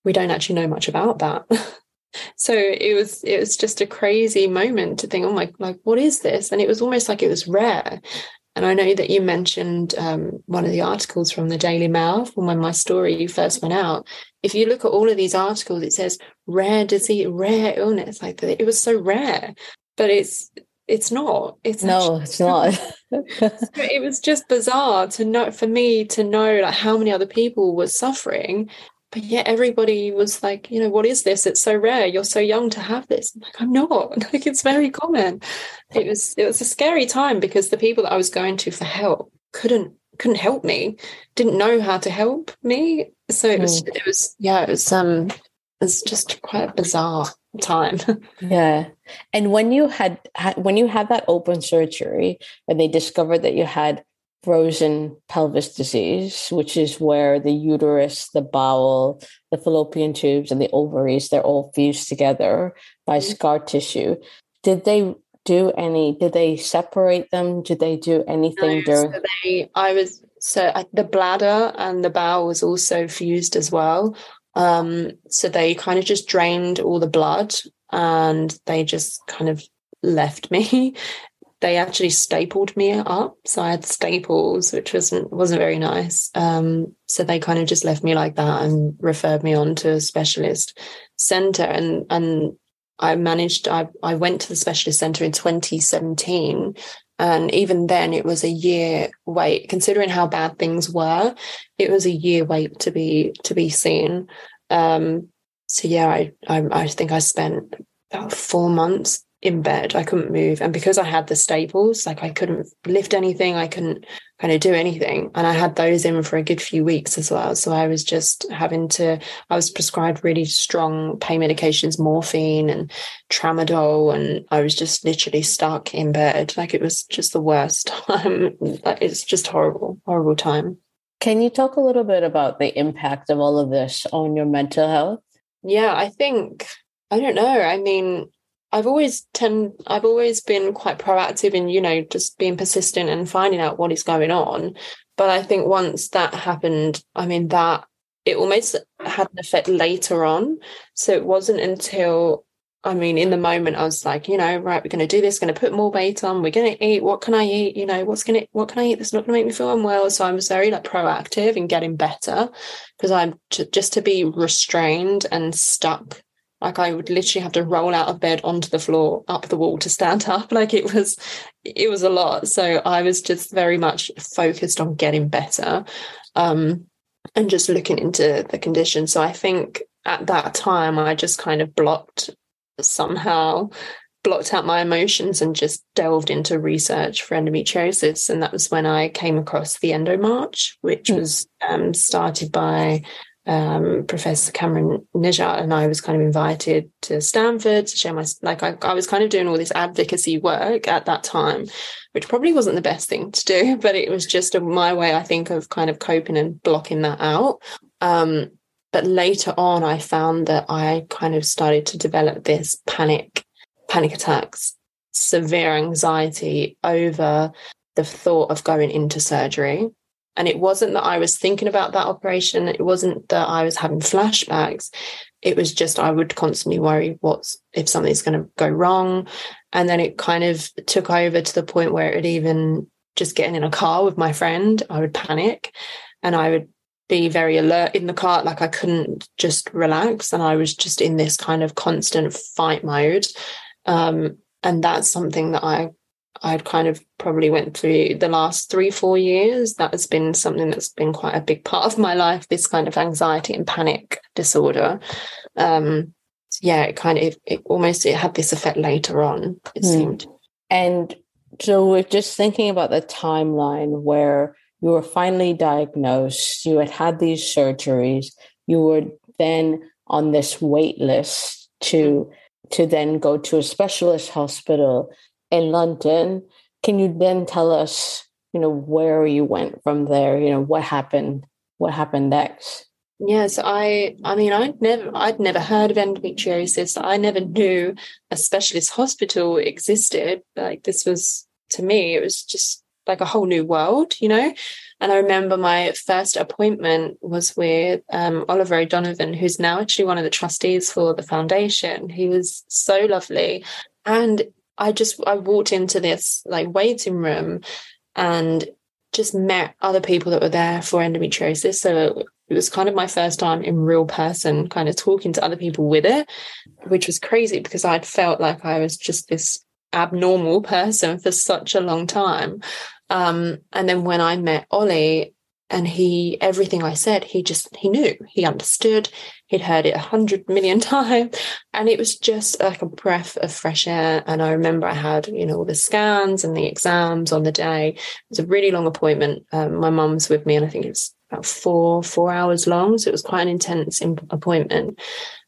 we don't actually know much about that. [laughs] so it was it was just a crazy moment to think, oh my, like what is this? And it was almost like it was rare. And I know that you mentioned um, one of the articles from the Daily Mail from when my story first went out. If you look at all of these articles, it says rare disease, rare illness. Like it was so rare, but it's it's not. It's no, it's not. [laughs] it was just bizarre to know for me to know like how many other people were suffering but yet everybody was like, you know, what is this? It's so rare. You're so young to have this. I'm like, I'm not. [laughs] Like it's very common. It was it was a scary time because the people that I was going to for help couldn't couldn't help me, didn't know how to help me. So it was mm. it was yeah, it was um it was just quite a bizarre time. [laughs] yeah. And when you had, had when you had that open surgery and they discovered that you had frozen pelvis disease, which is where the uterus, the bowel, the fallopian tubes, and the ovaries, they're all fused together by mm-hmm. scar tissue. Did they do any, did they separate them? Did they do anything no, during? So they, I was, so I, the bladder and the bowel was also fused as well. Um, so they kind of just drained all the blood and they just kind of left me [laughs] they actually stapled me up. So I had staples, which wasn't wasn't very nice. Um, so they kind of just left me like that and referred me on to a specialist center. And and I managed. I I went to the specialist center in 2017, and even then it was a year wait. Considering how bad things were, it was a year wait to be to be seen. Um, so yeah, I, I I think I spent about four months in bed. I couldn't move. And because I had the staples, like I couldn't lift anything, I couldn't kind of do anything. And I had those in for a good few weeks as well. So I was just having to, I was prescribed really strong pain medications, morphine and tramadol. And I was just literally stuck in bed. Like it was just the worst [laughs] um, time. it's just horrible, horrible time. Can you talk a little bit about the impact of all of this on your mental health? Yeah, I think I don't know. I mean, I've always tend I've always been quite proactive in, you know, just being persistent and finding out what is going on. But I think once that happened, I mean that it almost had an effect later on. So it wasn't until I mean, in the moment, I was like, you know, right, we're going to do this, going to put more weight on, we're going to eat. What can I eat? You know, what's going to, what can I eat that's not going to make me feel unwell? So I was very like proactive in getting better because I'm just to be restrained and stuck. Like I would literally have to roll out of bed onto the floor, up the wall to stand [laughs] up. Like it was, it was a lot. So I was just very much focused on getting better. Um, and just looking into the condition. So I think at that time, I just kind of blocked somehow blocked out my emotions and just delved into research for endometriosis. And that was when I came across the Endo March, which mm. was um, started by um, Professor Camran Nezhat. And I was kind of invited to Stanford to share my, like, I, I was kind of doing all this advocacy work at that time, which probably wasn't the best thing to do, [laughs] but it was just a, my way, I think, of kind of coping and blocking that out. Um, but later on, I found that I kind of started to develop this panic, panic attacks, severe anxiety over the thought of going into surgery. And it wasn't that I was thinking about that operation. It wasn't that I was having flashbacks. It was just I would constantly worry what's if something's going to go wrong. And then it kind of took over to the point where it even just getting in a car with my friend, I would panic and I would be very alert in the car like i couldn't just relax and i was just in this kind of constant fight mode um, and that's something that i i'd kind of probably went through the last three four years. That has been something that's been quite a big part of my life this kind of anxiety and panic disorder. Um, so yeah it kind of it, it, almost it had this effect later on it mm. seemed. And so we're just thinking about the timeline where you were finally diagnosed, you had had these surgeries, you were then on this wait list to to then go to a specialist hospital in London. Can you then tell us, you know, where you went from there? You know, what happened? What happened next? Yes, I I mean I'd never I'd never heard of endometriosis. I never knew a specialist hospital existed. Like this was to me, it was just like a whole new world, you know? And I remember my first appointment was with um, Oliver O'Donovan, who's now actually one of the trustees for the foundation. He was so lovely. And I just, I walked into this like waiting room and just met other people that were there for endometriosis. So it was kind of my first time in real person, kind of talking to other people with it, which was crazy because I'd felt like I was just this abnormal person for such a long time. Um, and then when I met Ollie, and he everything I said, he just he knew, he understood, he'd heard it a hundred million [laughs] times, and it was just like a breath of fresh air. And I remember I had you know all the scans and the exams on the day. It was a really long appointment. Um, my mum's with me, and I think it was about four four hours long, so it was quite an intense appointment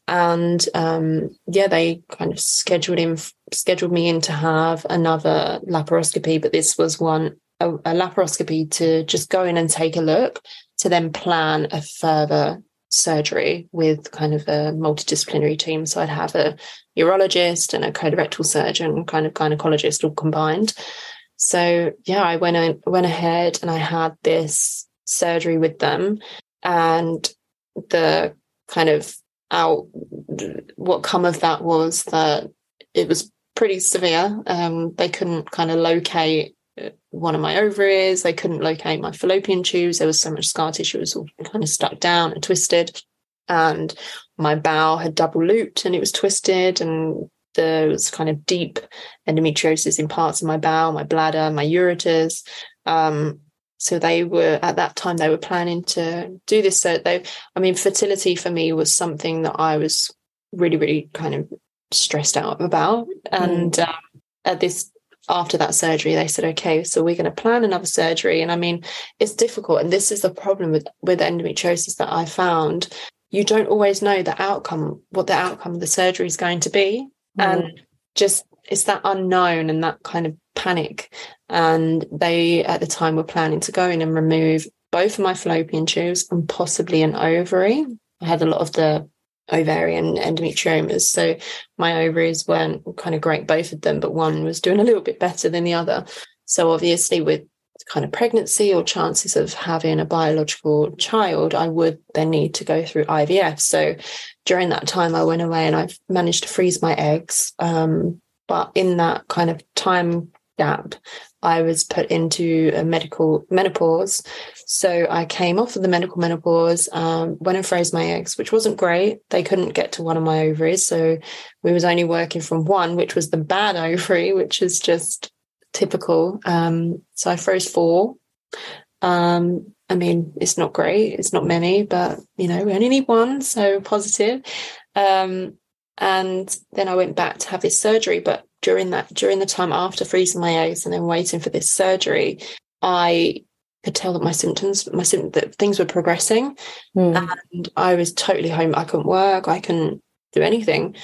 and um, yeah, they kind of scheduled in scheduled me in to have another laparoscopy, but this was one a, a laparoscopy to just go in and take a look to then plan a further surgery with kind of a multidisciplinary team. So I'd have a urologist and a colorectal surgeon, kind of gynecologist all combined. So yeah, I went went ahead and I had this surgery with them, and the kind of out what come of that was that it was pretty severe. Um, they couldn't kind of locate one of my ovaries. They couldn't locate my fallopian tubes. There was so much scar tissue; it was all kind of stuck down and twisted. And my bowel had double looped and it was twisted, and there was kind of deep endometriosis in parts of my bowel, my bladder, my ureters. Um, so they were at that time they were planning to do this so they i mean fertility for me was something that i was really really kind of stressed out about and mm. um, at this after that surgery they said okay so we're going to plan another surgery and i mean it's difficult and this is the problem with with endometriosis that i found you don't always know the outcome what the outcome of the surgery is going to be mm. and just it's that unknown and that kind of panic. And they, at the time, were planning to go in and remove both of my fallopian tubes and possibly an ovary. I had a lot of the ovarian endometriomas. So my ovaries weren't kind of great, both of them, but one was doing a little bit better than the other. So obviously, with kind of pregnancy or chances of having a biological child, I would then need to go through IVF. So during that time, I went away and I managed to freeze my eggs. Um, but in that kind of time gap, I was put into a medical menopause. So I came off of the medical menopause, um, went and froze my eggs, which wasn't great. They couldn't get to one of my ovaries. So we was only working from one, which was the bad [laughs] ovary, which is just typical. Um, so I froze four. Um, I mean, it's not great. It's not many, but you know, we only need one. So positive. Um, and then I went back to have this surgery. But during that, during the time after freezing my eggs and then waiting for this surgery, I could tell that my symptoms, my symptoms, that things were progressing, mm. and I was totally home. I couldn't work. I couldn't do anything.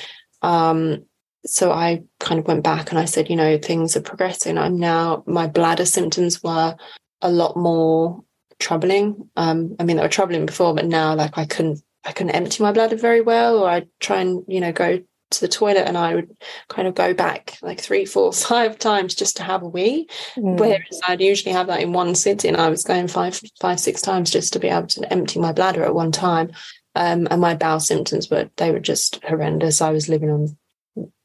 Um, so I kind of went back and I said, you know, things are progressing. I'm now my bladder symptoms were a lot more troubling. Um, I mean, they were troubling before, but now like I couldn't I couldn't empty my bladder very well, or I'd try and, you know, go to the toilet and I would kind of go back like three, four, [laughs] five times just to have a wee. Mm. Whereas I'd usually have that in one sitting. I was going five, five, six times just to be able to empty my bladder at one time. Um, and my bowel symptoms were they were just horrendous. I was living on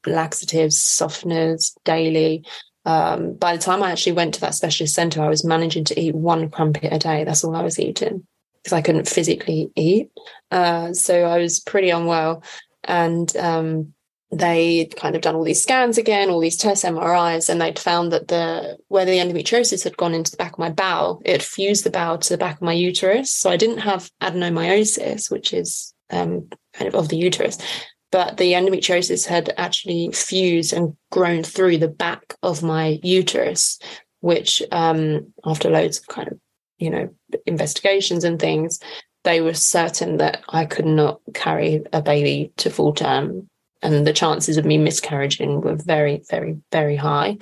laxatives, softeners daily. Um, by the time I actually went to that specialist centre, I was managing to eat one crumpet a day. That's all I was eating because I couldn't physically eat. Uh, so I was pretty unwell. And um, they kind of done all these scans again, all these tests, MRIs, and they'd found that the where the endometriosis had gone into the back of my bowel, it fused the bowel to the back of my uterus. So I didn't have adenomyosis, which is um, kind of of the uterus, but the endometriosis had actually fused and grown through the back of my uterus, which um, after loads of kind of you know investigations and things, they were certain that I could not carry a baby to full term, and the chances of me miscarriaging were very, very, very high.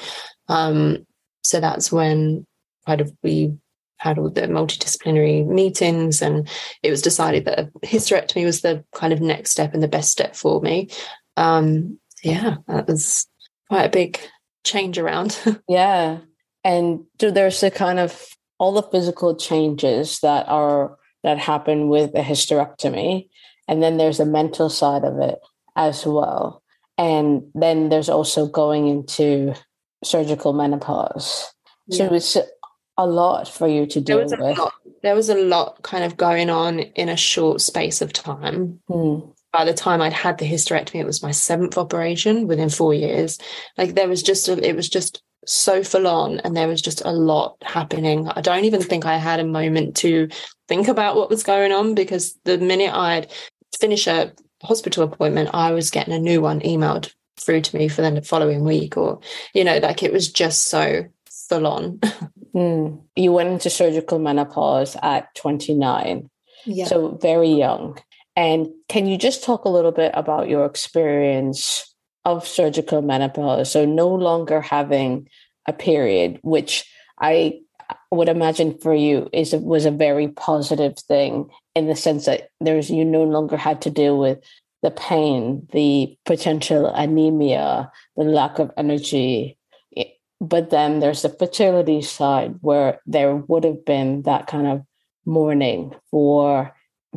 Um, so that's when kind of we had all the multidisciplinary meetings and it was decided that a hysterectomy was the kind of next step and the best step for me. Um yeah that was quite a big change around. [laughs] Yeah. And there's the kind of all the physical changes that are that happen with a hysterectomy and then there's a mental side of it as well and then there's also going into surgical menopause yeah. so it's a lot for you to deal there with. Lot, there was a lot kind of going on in a short space of time. Hmm. By the time I'd had the hysterectomy, it was my seventh operation within four years. Like there was just a, it was just so full on, and there was just a lot happening. I don't even think I had a moment to think about what was going on because the minute I'd finish a hospital appointment, I was getting a new one emailed through to me for the following week, or you know, like it was just so full on. mm. You went into surgical menopause at 29, yeah. so very young. And can you just talk a little bit about your experience of surgical menopause? So, no longer having a period, which I would imagine for you is was a very positive thing in the sense that there's you no longer had to deal with the pain, the potential anemia, the lack of energy, but then there's the fertility side where there would have been that kind of mourning for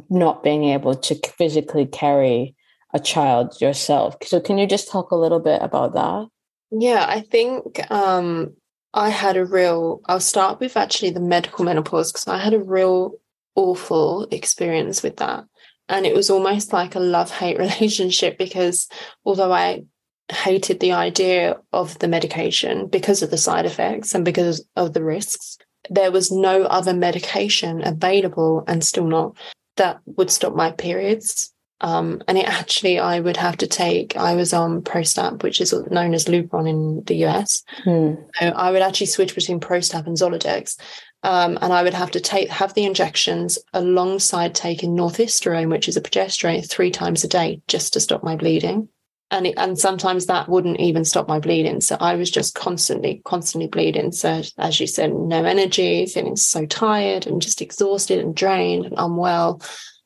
not being able to physically carry a child yourself. So can you just talk a little bit about that? Yeah, I think um, I had a real, I'll start with actually the medical menopause because I had a real awful experience with that. And it was almost like a love hate [laughs] relationship because although I hated the idea of the medication because of the side effects and because of the risks. There was no other medication available and still not that would stop my periods. Um, and it actually, I would have to take, I was on Prostap, which is known as Lupron in the US. Hmm. So I would actually switch between Prostap and Zoladex. Um, and I would have to take have the injections alongside taking norethisterone, which is a progesterone, three times a day just to stop my bleeding and it, and sometimes that wouldn't even stop my bleeding. So I was just constantly, constantly bleeding. So as you said, no energy, feeling so tired and just exhausted and drained and unwell.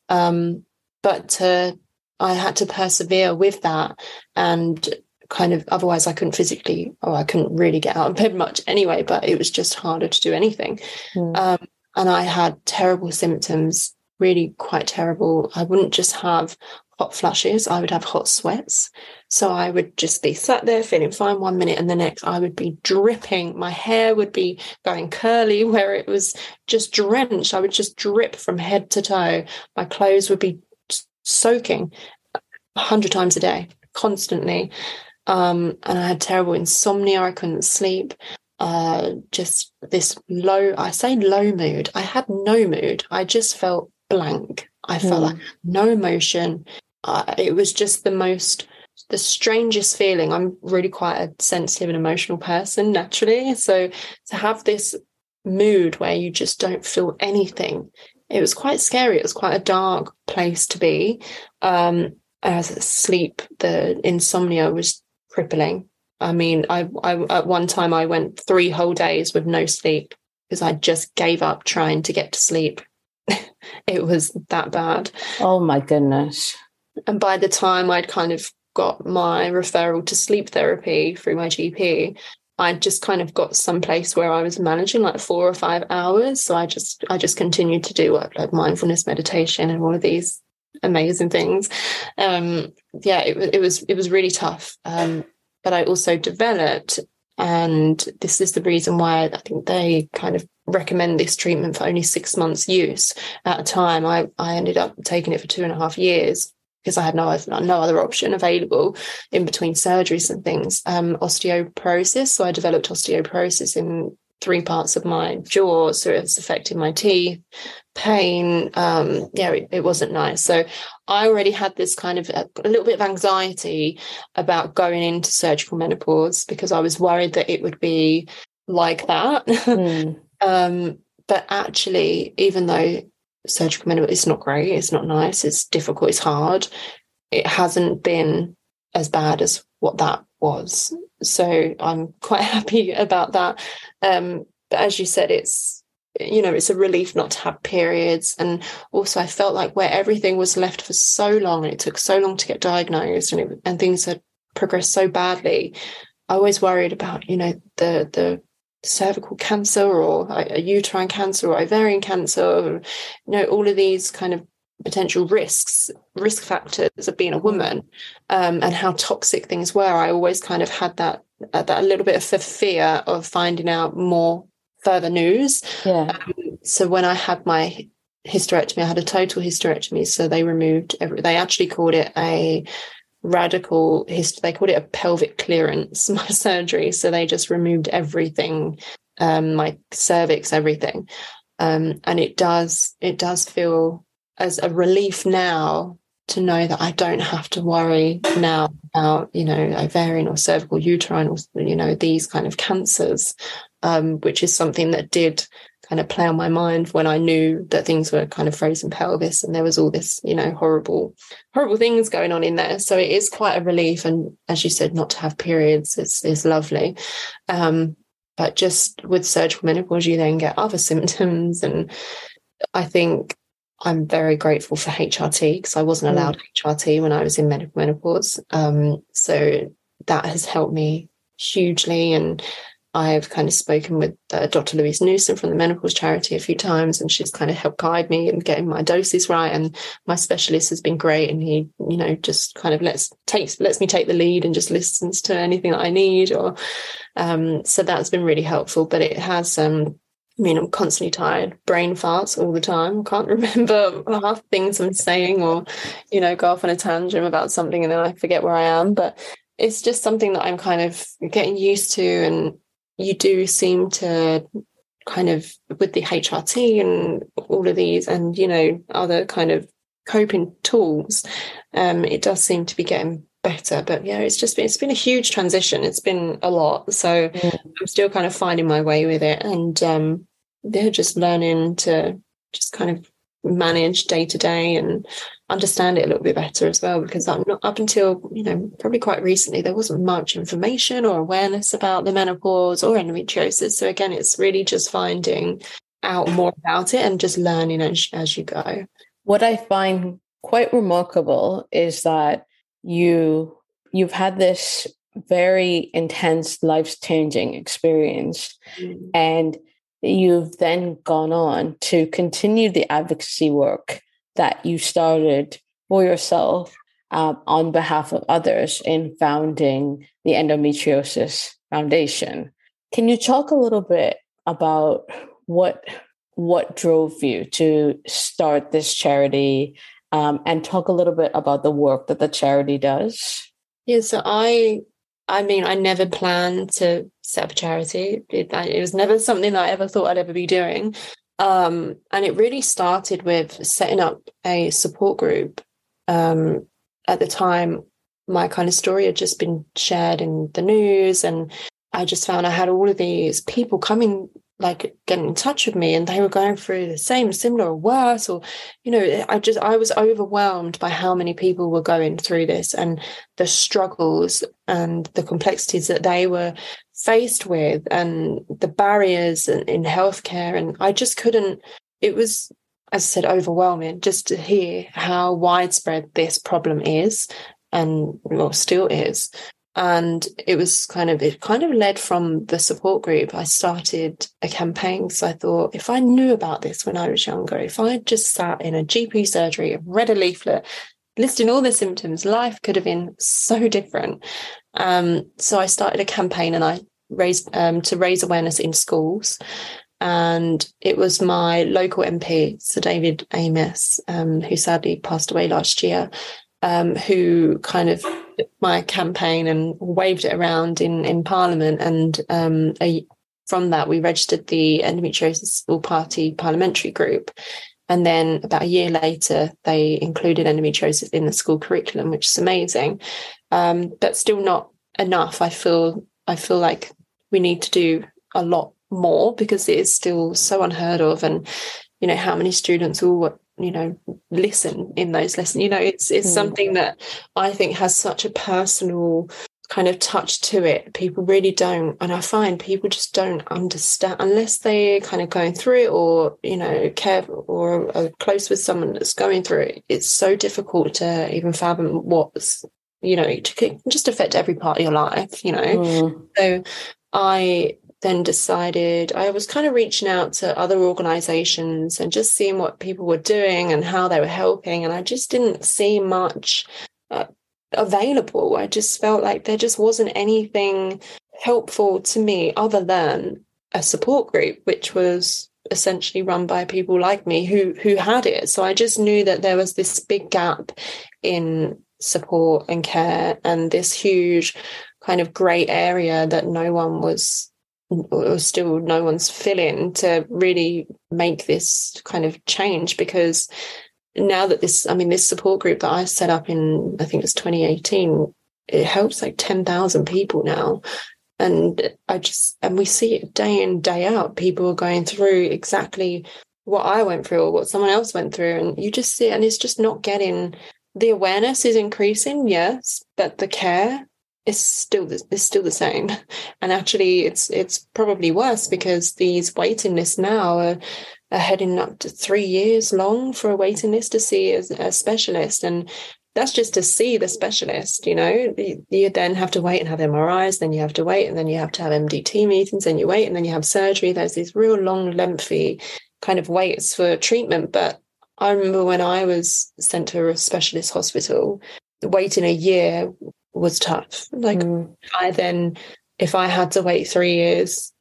Um, but uh, I had to persevere with that, and kind of otherwise I couldn't physically or I couldn't really get out of bed much anyway, but it was just harder to do anything. Mm. Um, and I had terrible symptoms, really quite terrible. I wouldn't just have hot flushes, I would have hot sweats. So I would just be sat there feeling fine one minute and the next I would be dripping. My hair would be going curly [laughs] where it was just drenched. I would just drip from head to toe. My clothes would be soaking a hundred times a day, constantly. Um, and I had terrible insomnia. I couldn't sleep. Uh, just this low, I say low mood. I had no mood. I just felt blank. I felt mm. like no emotion. Uh, it was just the most, the strangest feeling. I'm really quite a sensitive and emotional person naturally. So to have this mood where you just don't feel anything, it was quite scary. It was quite a dark place to be. Um, as sleep, the insomnia was crippling. I mean, I, I at one time I went three whole days with no sleep because I just gave up trying to get to sleep. [laughs] it was that bad. Oh my goodness. And by the time I'd kind of got my referral to sleep therapy through my GP, I just kind of got some place where I was managing like four or five hours. So I just I just continued to do like, like mindfulness meditation and all of these amazing things. Um, yeah, it, it was it was really tough. Um, but I also developed, and this is the reason why I think they kind of recommend this treatment for only six months use at a time. I I ended up taking it for two and a half years because I had no no other option available in between surgeries and things. Um, osteoporosis. So I developed osteoporosis in three parts of my jaw, so it's affecting my teeth, pain. Um, yeah, it, it, wasn't nice. So I already had this kind of a, a, little bit of anxiety about going into surgical menopause because I was worried that it would be like that. [laughs] Mm. um, but actually, even though surgical menopause is not great, it's not nice, it's difficult, it's hard, it hasn't been as bad as what that was. So I'm quite [laughs] happy about that. Um, but as you said, it's you know it's a relief not to have periods and also i felt like where everything was left for so long and it took so long to get diagnosed and it, and things had progressed so badly i always worried about you know the the cervical cancer or a, uterine cancer or ovarian cancer or, you know all of these kind of potential risks, risk factors of being a woman, um, and how toxic things were. I always kind of had that uh, that little bit of fear of finding out more further news. Yeah. Um, so when I had my hysterectomy, I had a total hysterectomy. So they removed every. They actually called it a radical hist- they called it a pelvic clearance [laughs] my surgery. So they just removed everything um my cervix everything. Um and it does it does feel as a relief now to know that I don't have to worry now about, you know, ovarian or cervical uterine or, you know, these kind of cancers, um, which is something that did kind of play on my mind when I knew that things were kind of frozen pelvis and there was all this, you know, horrible, horrible things going on in there. So it is quite a relief. And as you said, not to have periods is, is lovely. Um, but just with surgical menopause, you then get other [laughs] symptoms. And I think I'm very grateful for HRT because I wasn't allowed mm. HRT when I was in medical menopause. Um, so that has helped me hugely. And I've kind of spoken with uh, Dr. Louise Newson from the Menopause Charity a few times, and she's kind of helped guide me in getting my doses right. And my specialist has been great, and he, you know, just kind of lets takes lets me take the lead and just listens to anything that I need. Or um, so that's been really helpful. But it has um, I mean, I'm constantly tired, brain farts all the time. Can't [laughs] remember half things I'm saying, or you know, go off on a tangent about something and then I forget where I am. But it's just something that I'm kind of getting used to, and you do seem to kind of with the HRT and all of these, and you know, other kind of coping tools. Um, it does seem to be getting better but yeah it's just been it's been a huge transition it's been a lot so yeah. i'm still kind of finding my way with it and um they're just learning to just kind of manage day to day and understand it a little bit better as well because I'm not up until you know probably quite recently there wasn't much information or awareness about the menopause or endometriosis so again it's really just finding out more about it and just learning as, as you go what i find quite remarkable is that you you've had this very intense, life changing experience. Mm. And you've then gone on to continue the advocacy work that you started for yourself um, on behalf of others in founding the Endometriosis Foundation. Can you talk a little bit about what what drove you to start this charity um, and talk a little bit about the work that the charity does? Yeah, so I I mean, I never planned to set up a charity. It, it, was never something that I ever thought I'd ever be doing. Um, and it really started with setting up a support group. Um, at the time, my kind of story had just been shared in the news, and I just found I had all of these people coming like getting in touch with me and they were going through the same similar or worse or you know eh, i just i was overwhelmed by how many people were going through this and the struggles and the complexities that they were faced with and the barriers in, in healthcare and i just couldn't it was as i said overwhelming just to hear how widespread this problem is and well still is and it was kind of it kind of led from the support group. I started a campaign so i thought if i knew about this when i was younger if i had just sat in a gp surgery and read a leaflet listing all the symptoms life could have been so different. Um, so i started a campaign and i raised um, to raise awareness in schools. And it was my local mp sir david amess um, who sadly passed away last year um, who kind of my campaign and waved it around in in Parliament, and um, a, from that we registered the Endometriosis All Party Parliamentary Group. And then about a year later, they included endometriosis in the school curriculum, which is amazing. Um, but still not enough. I feel I feel like we need to do a lot more because it is still so unheard of. And you know how many students will you know listen in those lessons you know it's it's mm. something that i think has such a personal kind of touch to it people really don't and i find people just don't understand unless they're kind of going through it or you know care or are close with someone that's going through it it's so difficult to even fathom what's you know to just affect every part of your life you know mm. so i then decided I was kind of reaching out to other organizations and just seeing what people were doing and how they were helping. And I just didn't see much uh, available. I just felt like there just wasn't anything helpful to me other than a support group, which was essentially run by people like me who who had it. So I just knew that there was this big gap in support and care and this huge kind of grey area that no one was or still no one's filling to really make this kind of change because now that this i mean this support group that i set up in i think it's 2018 it helps like 10,000 people now. And i just and we see it day in day out. People are going through exactly what i went through or what someone else went through. And you just see it and it's just not getting the awareness is increasing yes but the care is still the, is still the same. And actually it's it's probably worse because these waiting lists now are, are heading up to three years long for a waiting list to see a, a specialist. And that's just to see the specialist you know? You, then have to wait and have mris then you have to wait and then you have to have mdt meetings and you wait and then you have surgery. There's these real long lengthy kind of waits for treatment. But i remember when i was sent to a specialist hospital waiting a year was tough. Like mm. I then, if I had to wait three years,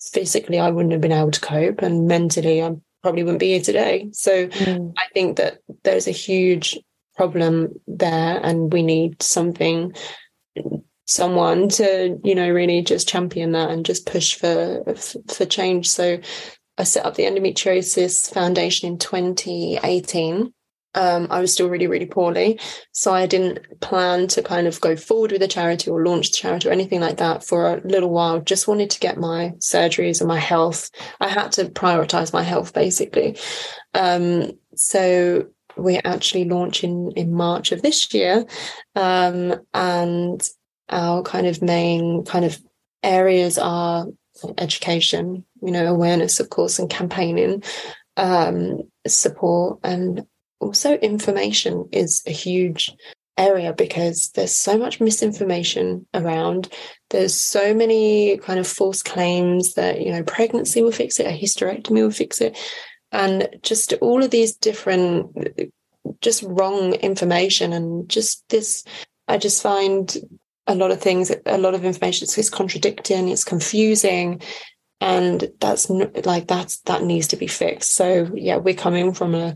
physically I wouldn't have been able to cope, and mentally I probably wouldn't be here today. So mm. I think that there's a huge problem there, and we need something, someone to you know really just champion that and just push for for change. So I set up the Endometriosis Foundation in 2018 um, I was still really, really poorly. So I didn't plan to kind of go forward with a charity or launch the charity or anything like that for a little while. Just wanted to get my surgeries and my health. I had to prioritize my health basically. Um, so we're actually launching in March of this year. Um, and our kind of main kind of areas are education, you know, awareness, of course, and campaigning, um, support and also information is a huge area because there's so much misinformation around. There's so many kind of false claims that, you know, pregnancy will fix it, a hysterectomy will fix it. And just all of these different, just wrong information and just this, I just find a lot of things, a lot of information it's, is contradicting, it's confusing. And that's like that's that needs to be fixed. So yeah, we're coming from a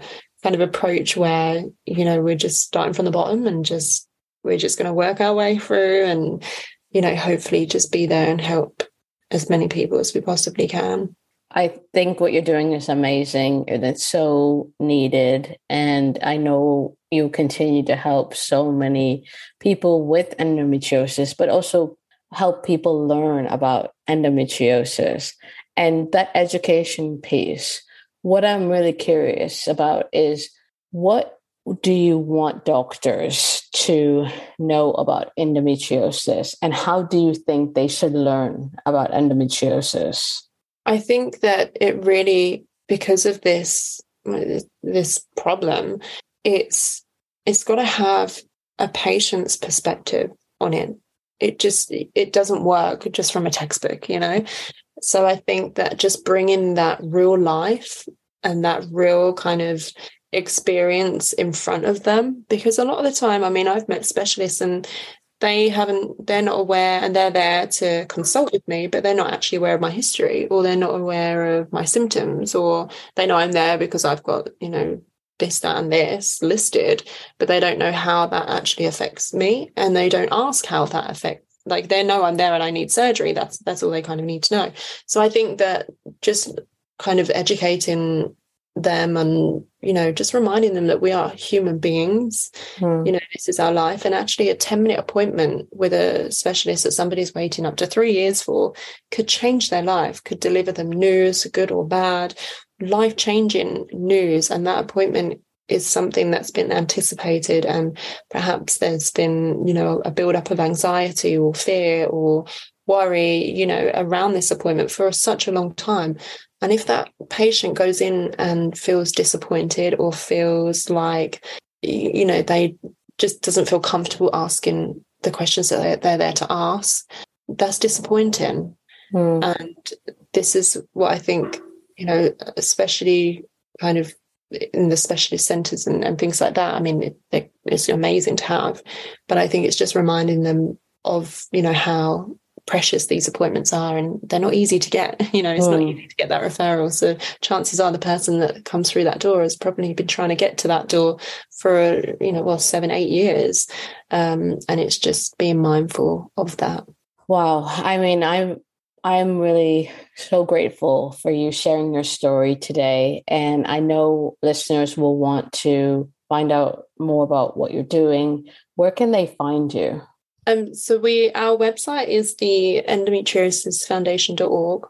kind of approach where you know we're just starting from the bottom and just we're just going to work our way through and you know hopefully just be there and help as many people as we possibly can. I think what you're doing is amazing. And it's so needed. And i know you continue to help so many people with endometriosis but also help people learn about endometriosis and that education piece what I'm really curious about is what do you want doctors to know about endometriosis? And how do you think they should learn about endometriosis? I think that it really because of this this problem it's it's got to have a patient's perspective on it. It just it doesn't work just from a textbook you know so I think that just bringing that real life and that real kind of experience in front of them, because a lot of the time, I mean, I've met specialists and they haven't, they're not aware and they're there to consult with me, but they're not actually aware of my history or they're not aware of my symptoms or they know I'm there because I've got, you know, this, that, and this listed, but they don't know how that actually affects me. And they don't ask how that affects like they know I'm there and I need surgery. That's that's all they kind of need to know. So I think that just kind of educating them and you know just reminding them that we are human beings mm. you know this is our life and actually a 10 minute appointment with a specialist that somebody's waiting up to three years for could change their life could deliver them news good or bad life changing news and that appointment is something that's been anticipated and perhaps there's been you know a build up of anxiety or fear or worry you know around this appointment for such a long time and if that patient goes in and feels disappointed or feels like you know they just doesn't feel comfortable asking the questions that they're there to ask that's disappointing mm. and this is what i think you know especially kind of in the specialist centres and, and, things like that. I mean, it, it's amazing to have, but I think it's just reminding them of you know how precious these appointments are and they're not easy to get [laughs] you know it's mm. not easy to get that referral so chances are the person that comes through that door has probably been trying to get to that door for you know well seven eight years um, and it's just being mindful of that wow i mean i'm I'm really so grateful for you sharing your story today. And I know listeners will want to find out more about what you're doing. Where can they find you? Um, so we our website is the endometriosisfoundation.org.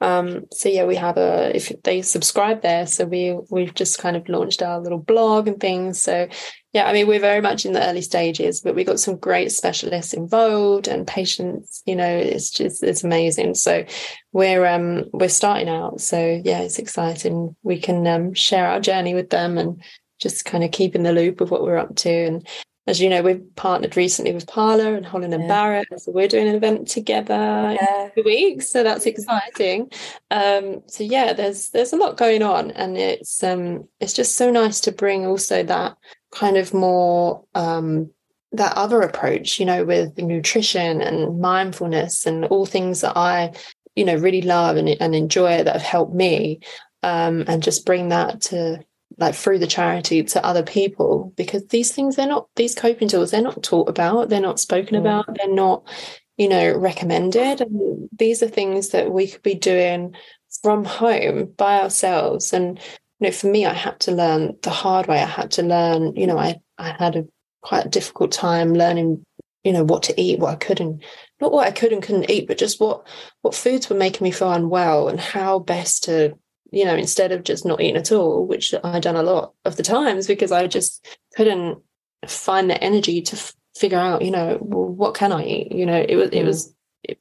Um, so yeah, we have a if they subscribe there, so we we've just kind of launched our little blog and things. So yeah, I mean we're very much in the early stages, but we got some great specialists involved and patients. You know, it's just it's amazing. So we're um we're starting out. So yeah, it's exciting. We can um, share our journey with them and just kind of keep in the loop of what we're up to and as you know, we've partnered recently with Parlour and Holland and yeah. Barrett. So we're doing an event together yeah. in two weeks. So that's exciting. Um, so yeah, there's there's a lot going on and it's um it's just so nice to bring also that kind of more um that other approach, you know, with nutrition and mindfulness and all things that I, you know, really love and, and enjoy that have helped me. Um, and just bring that to like through the charity to other people because these things they're not these coping tools they're not taught about they're not spoken mm. about they're not you know recommended. And these are things that we could be doing from home by ourselves. And you know for me i had to learn the hard way. I had to learn you know i i had a quite a difficult time learning you know what to eat what i could and not what i could and couldn't eat but just what what foods were making me feel unwell and how best to you know, instead of just not eating at all, which I'd done a lot of the times because I just couldn't find the energy to f- figure out, you know, well, what can I eat? You know, it was, it mm. was,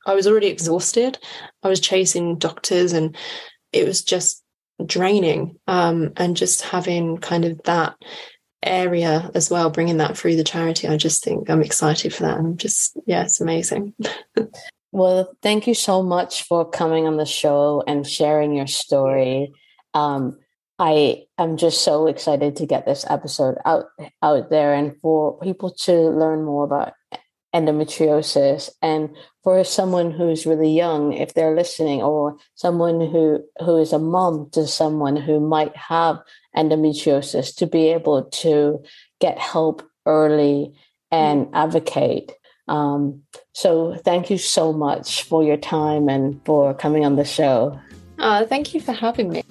I was already exhausted. I was chasing doctors and it was just draining. Um, and just having kind of that area as well, bringing that through the charity. I just think I'm excited for that. I'm just, yeah, it's amazing. [laughs] well, thank you so much for coming on the show and sharing your story. Um, I am just so excited to get this episode out out there and for people to learn more about endometriosis and for someone who's really young if they're listening or someone who who is a mom to someone who might have endometriosis to be able to get help early and advocate um, so thank you so much for your time and for coming on the show. Uh, thank you for having me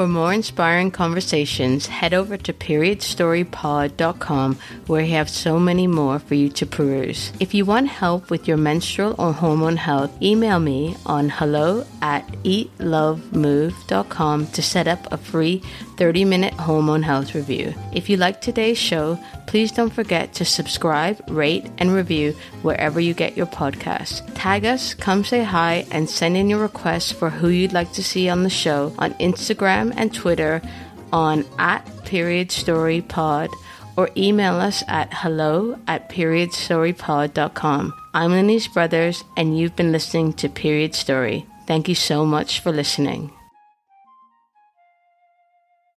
for more inspiring conversations, head over to periodstorypod.com where we have so many more for you to peruse. If you want help with your menstrual or hormone health, email me on hello at eatlovemove.com to set up a free 30 minute hormone health review. If you like today's show, please don't forget to subscribe, rate, and review wherever you get your podcasts. Tag us, come say hi, and send in your requests for who you'd like to see on the show on And Twitter on at period story pod or email us at hello at periodstorypod.com. I'm Le'Nise Brothers, and you've been listening to Period Story. Thank you so much for listening.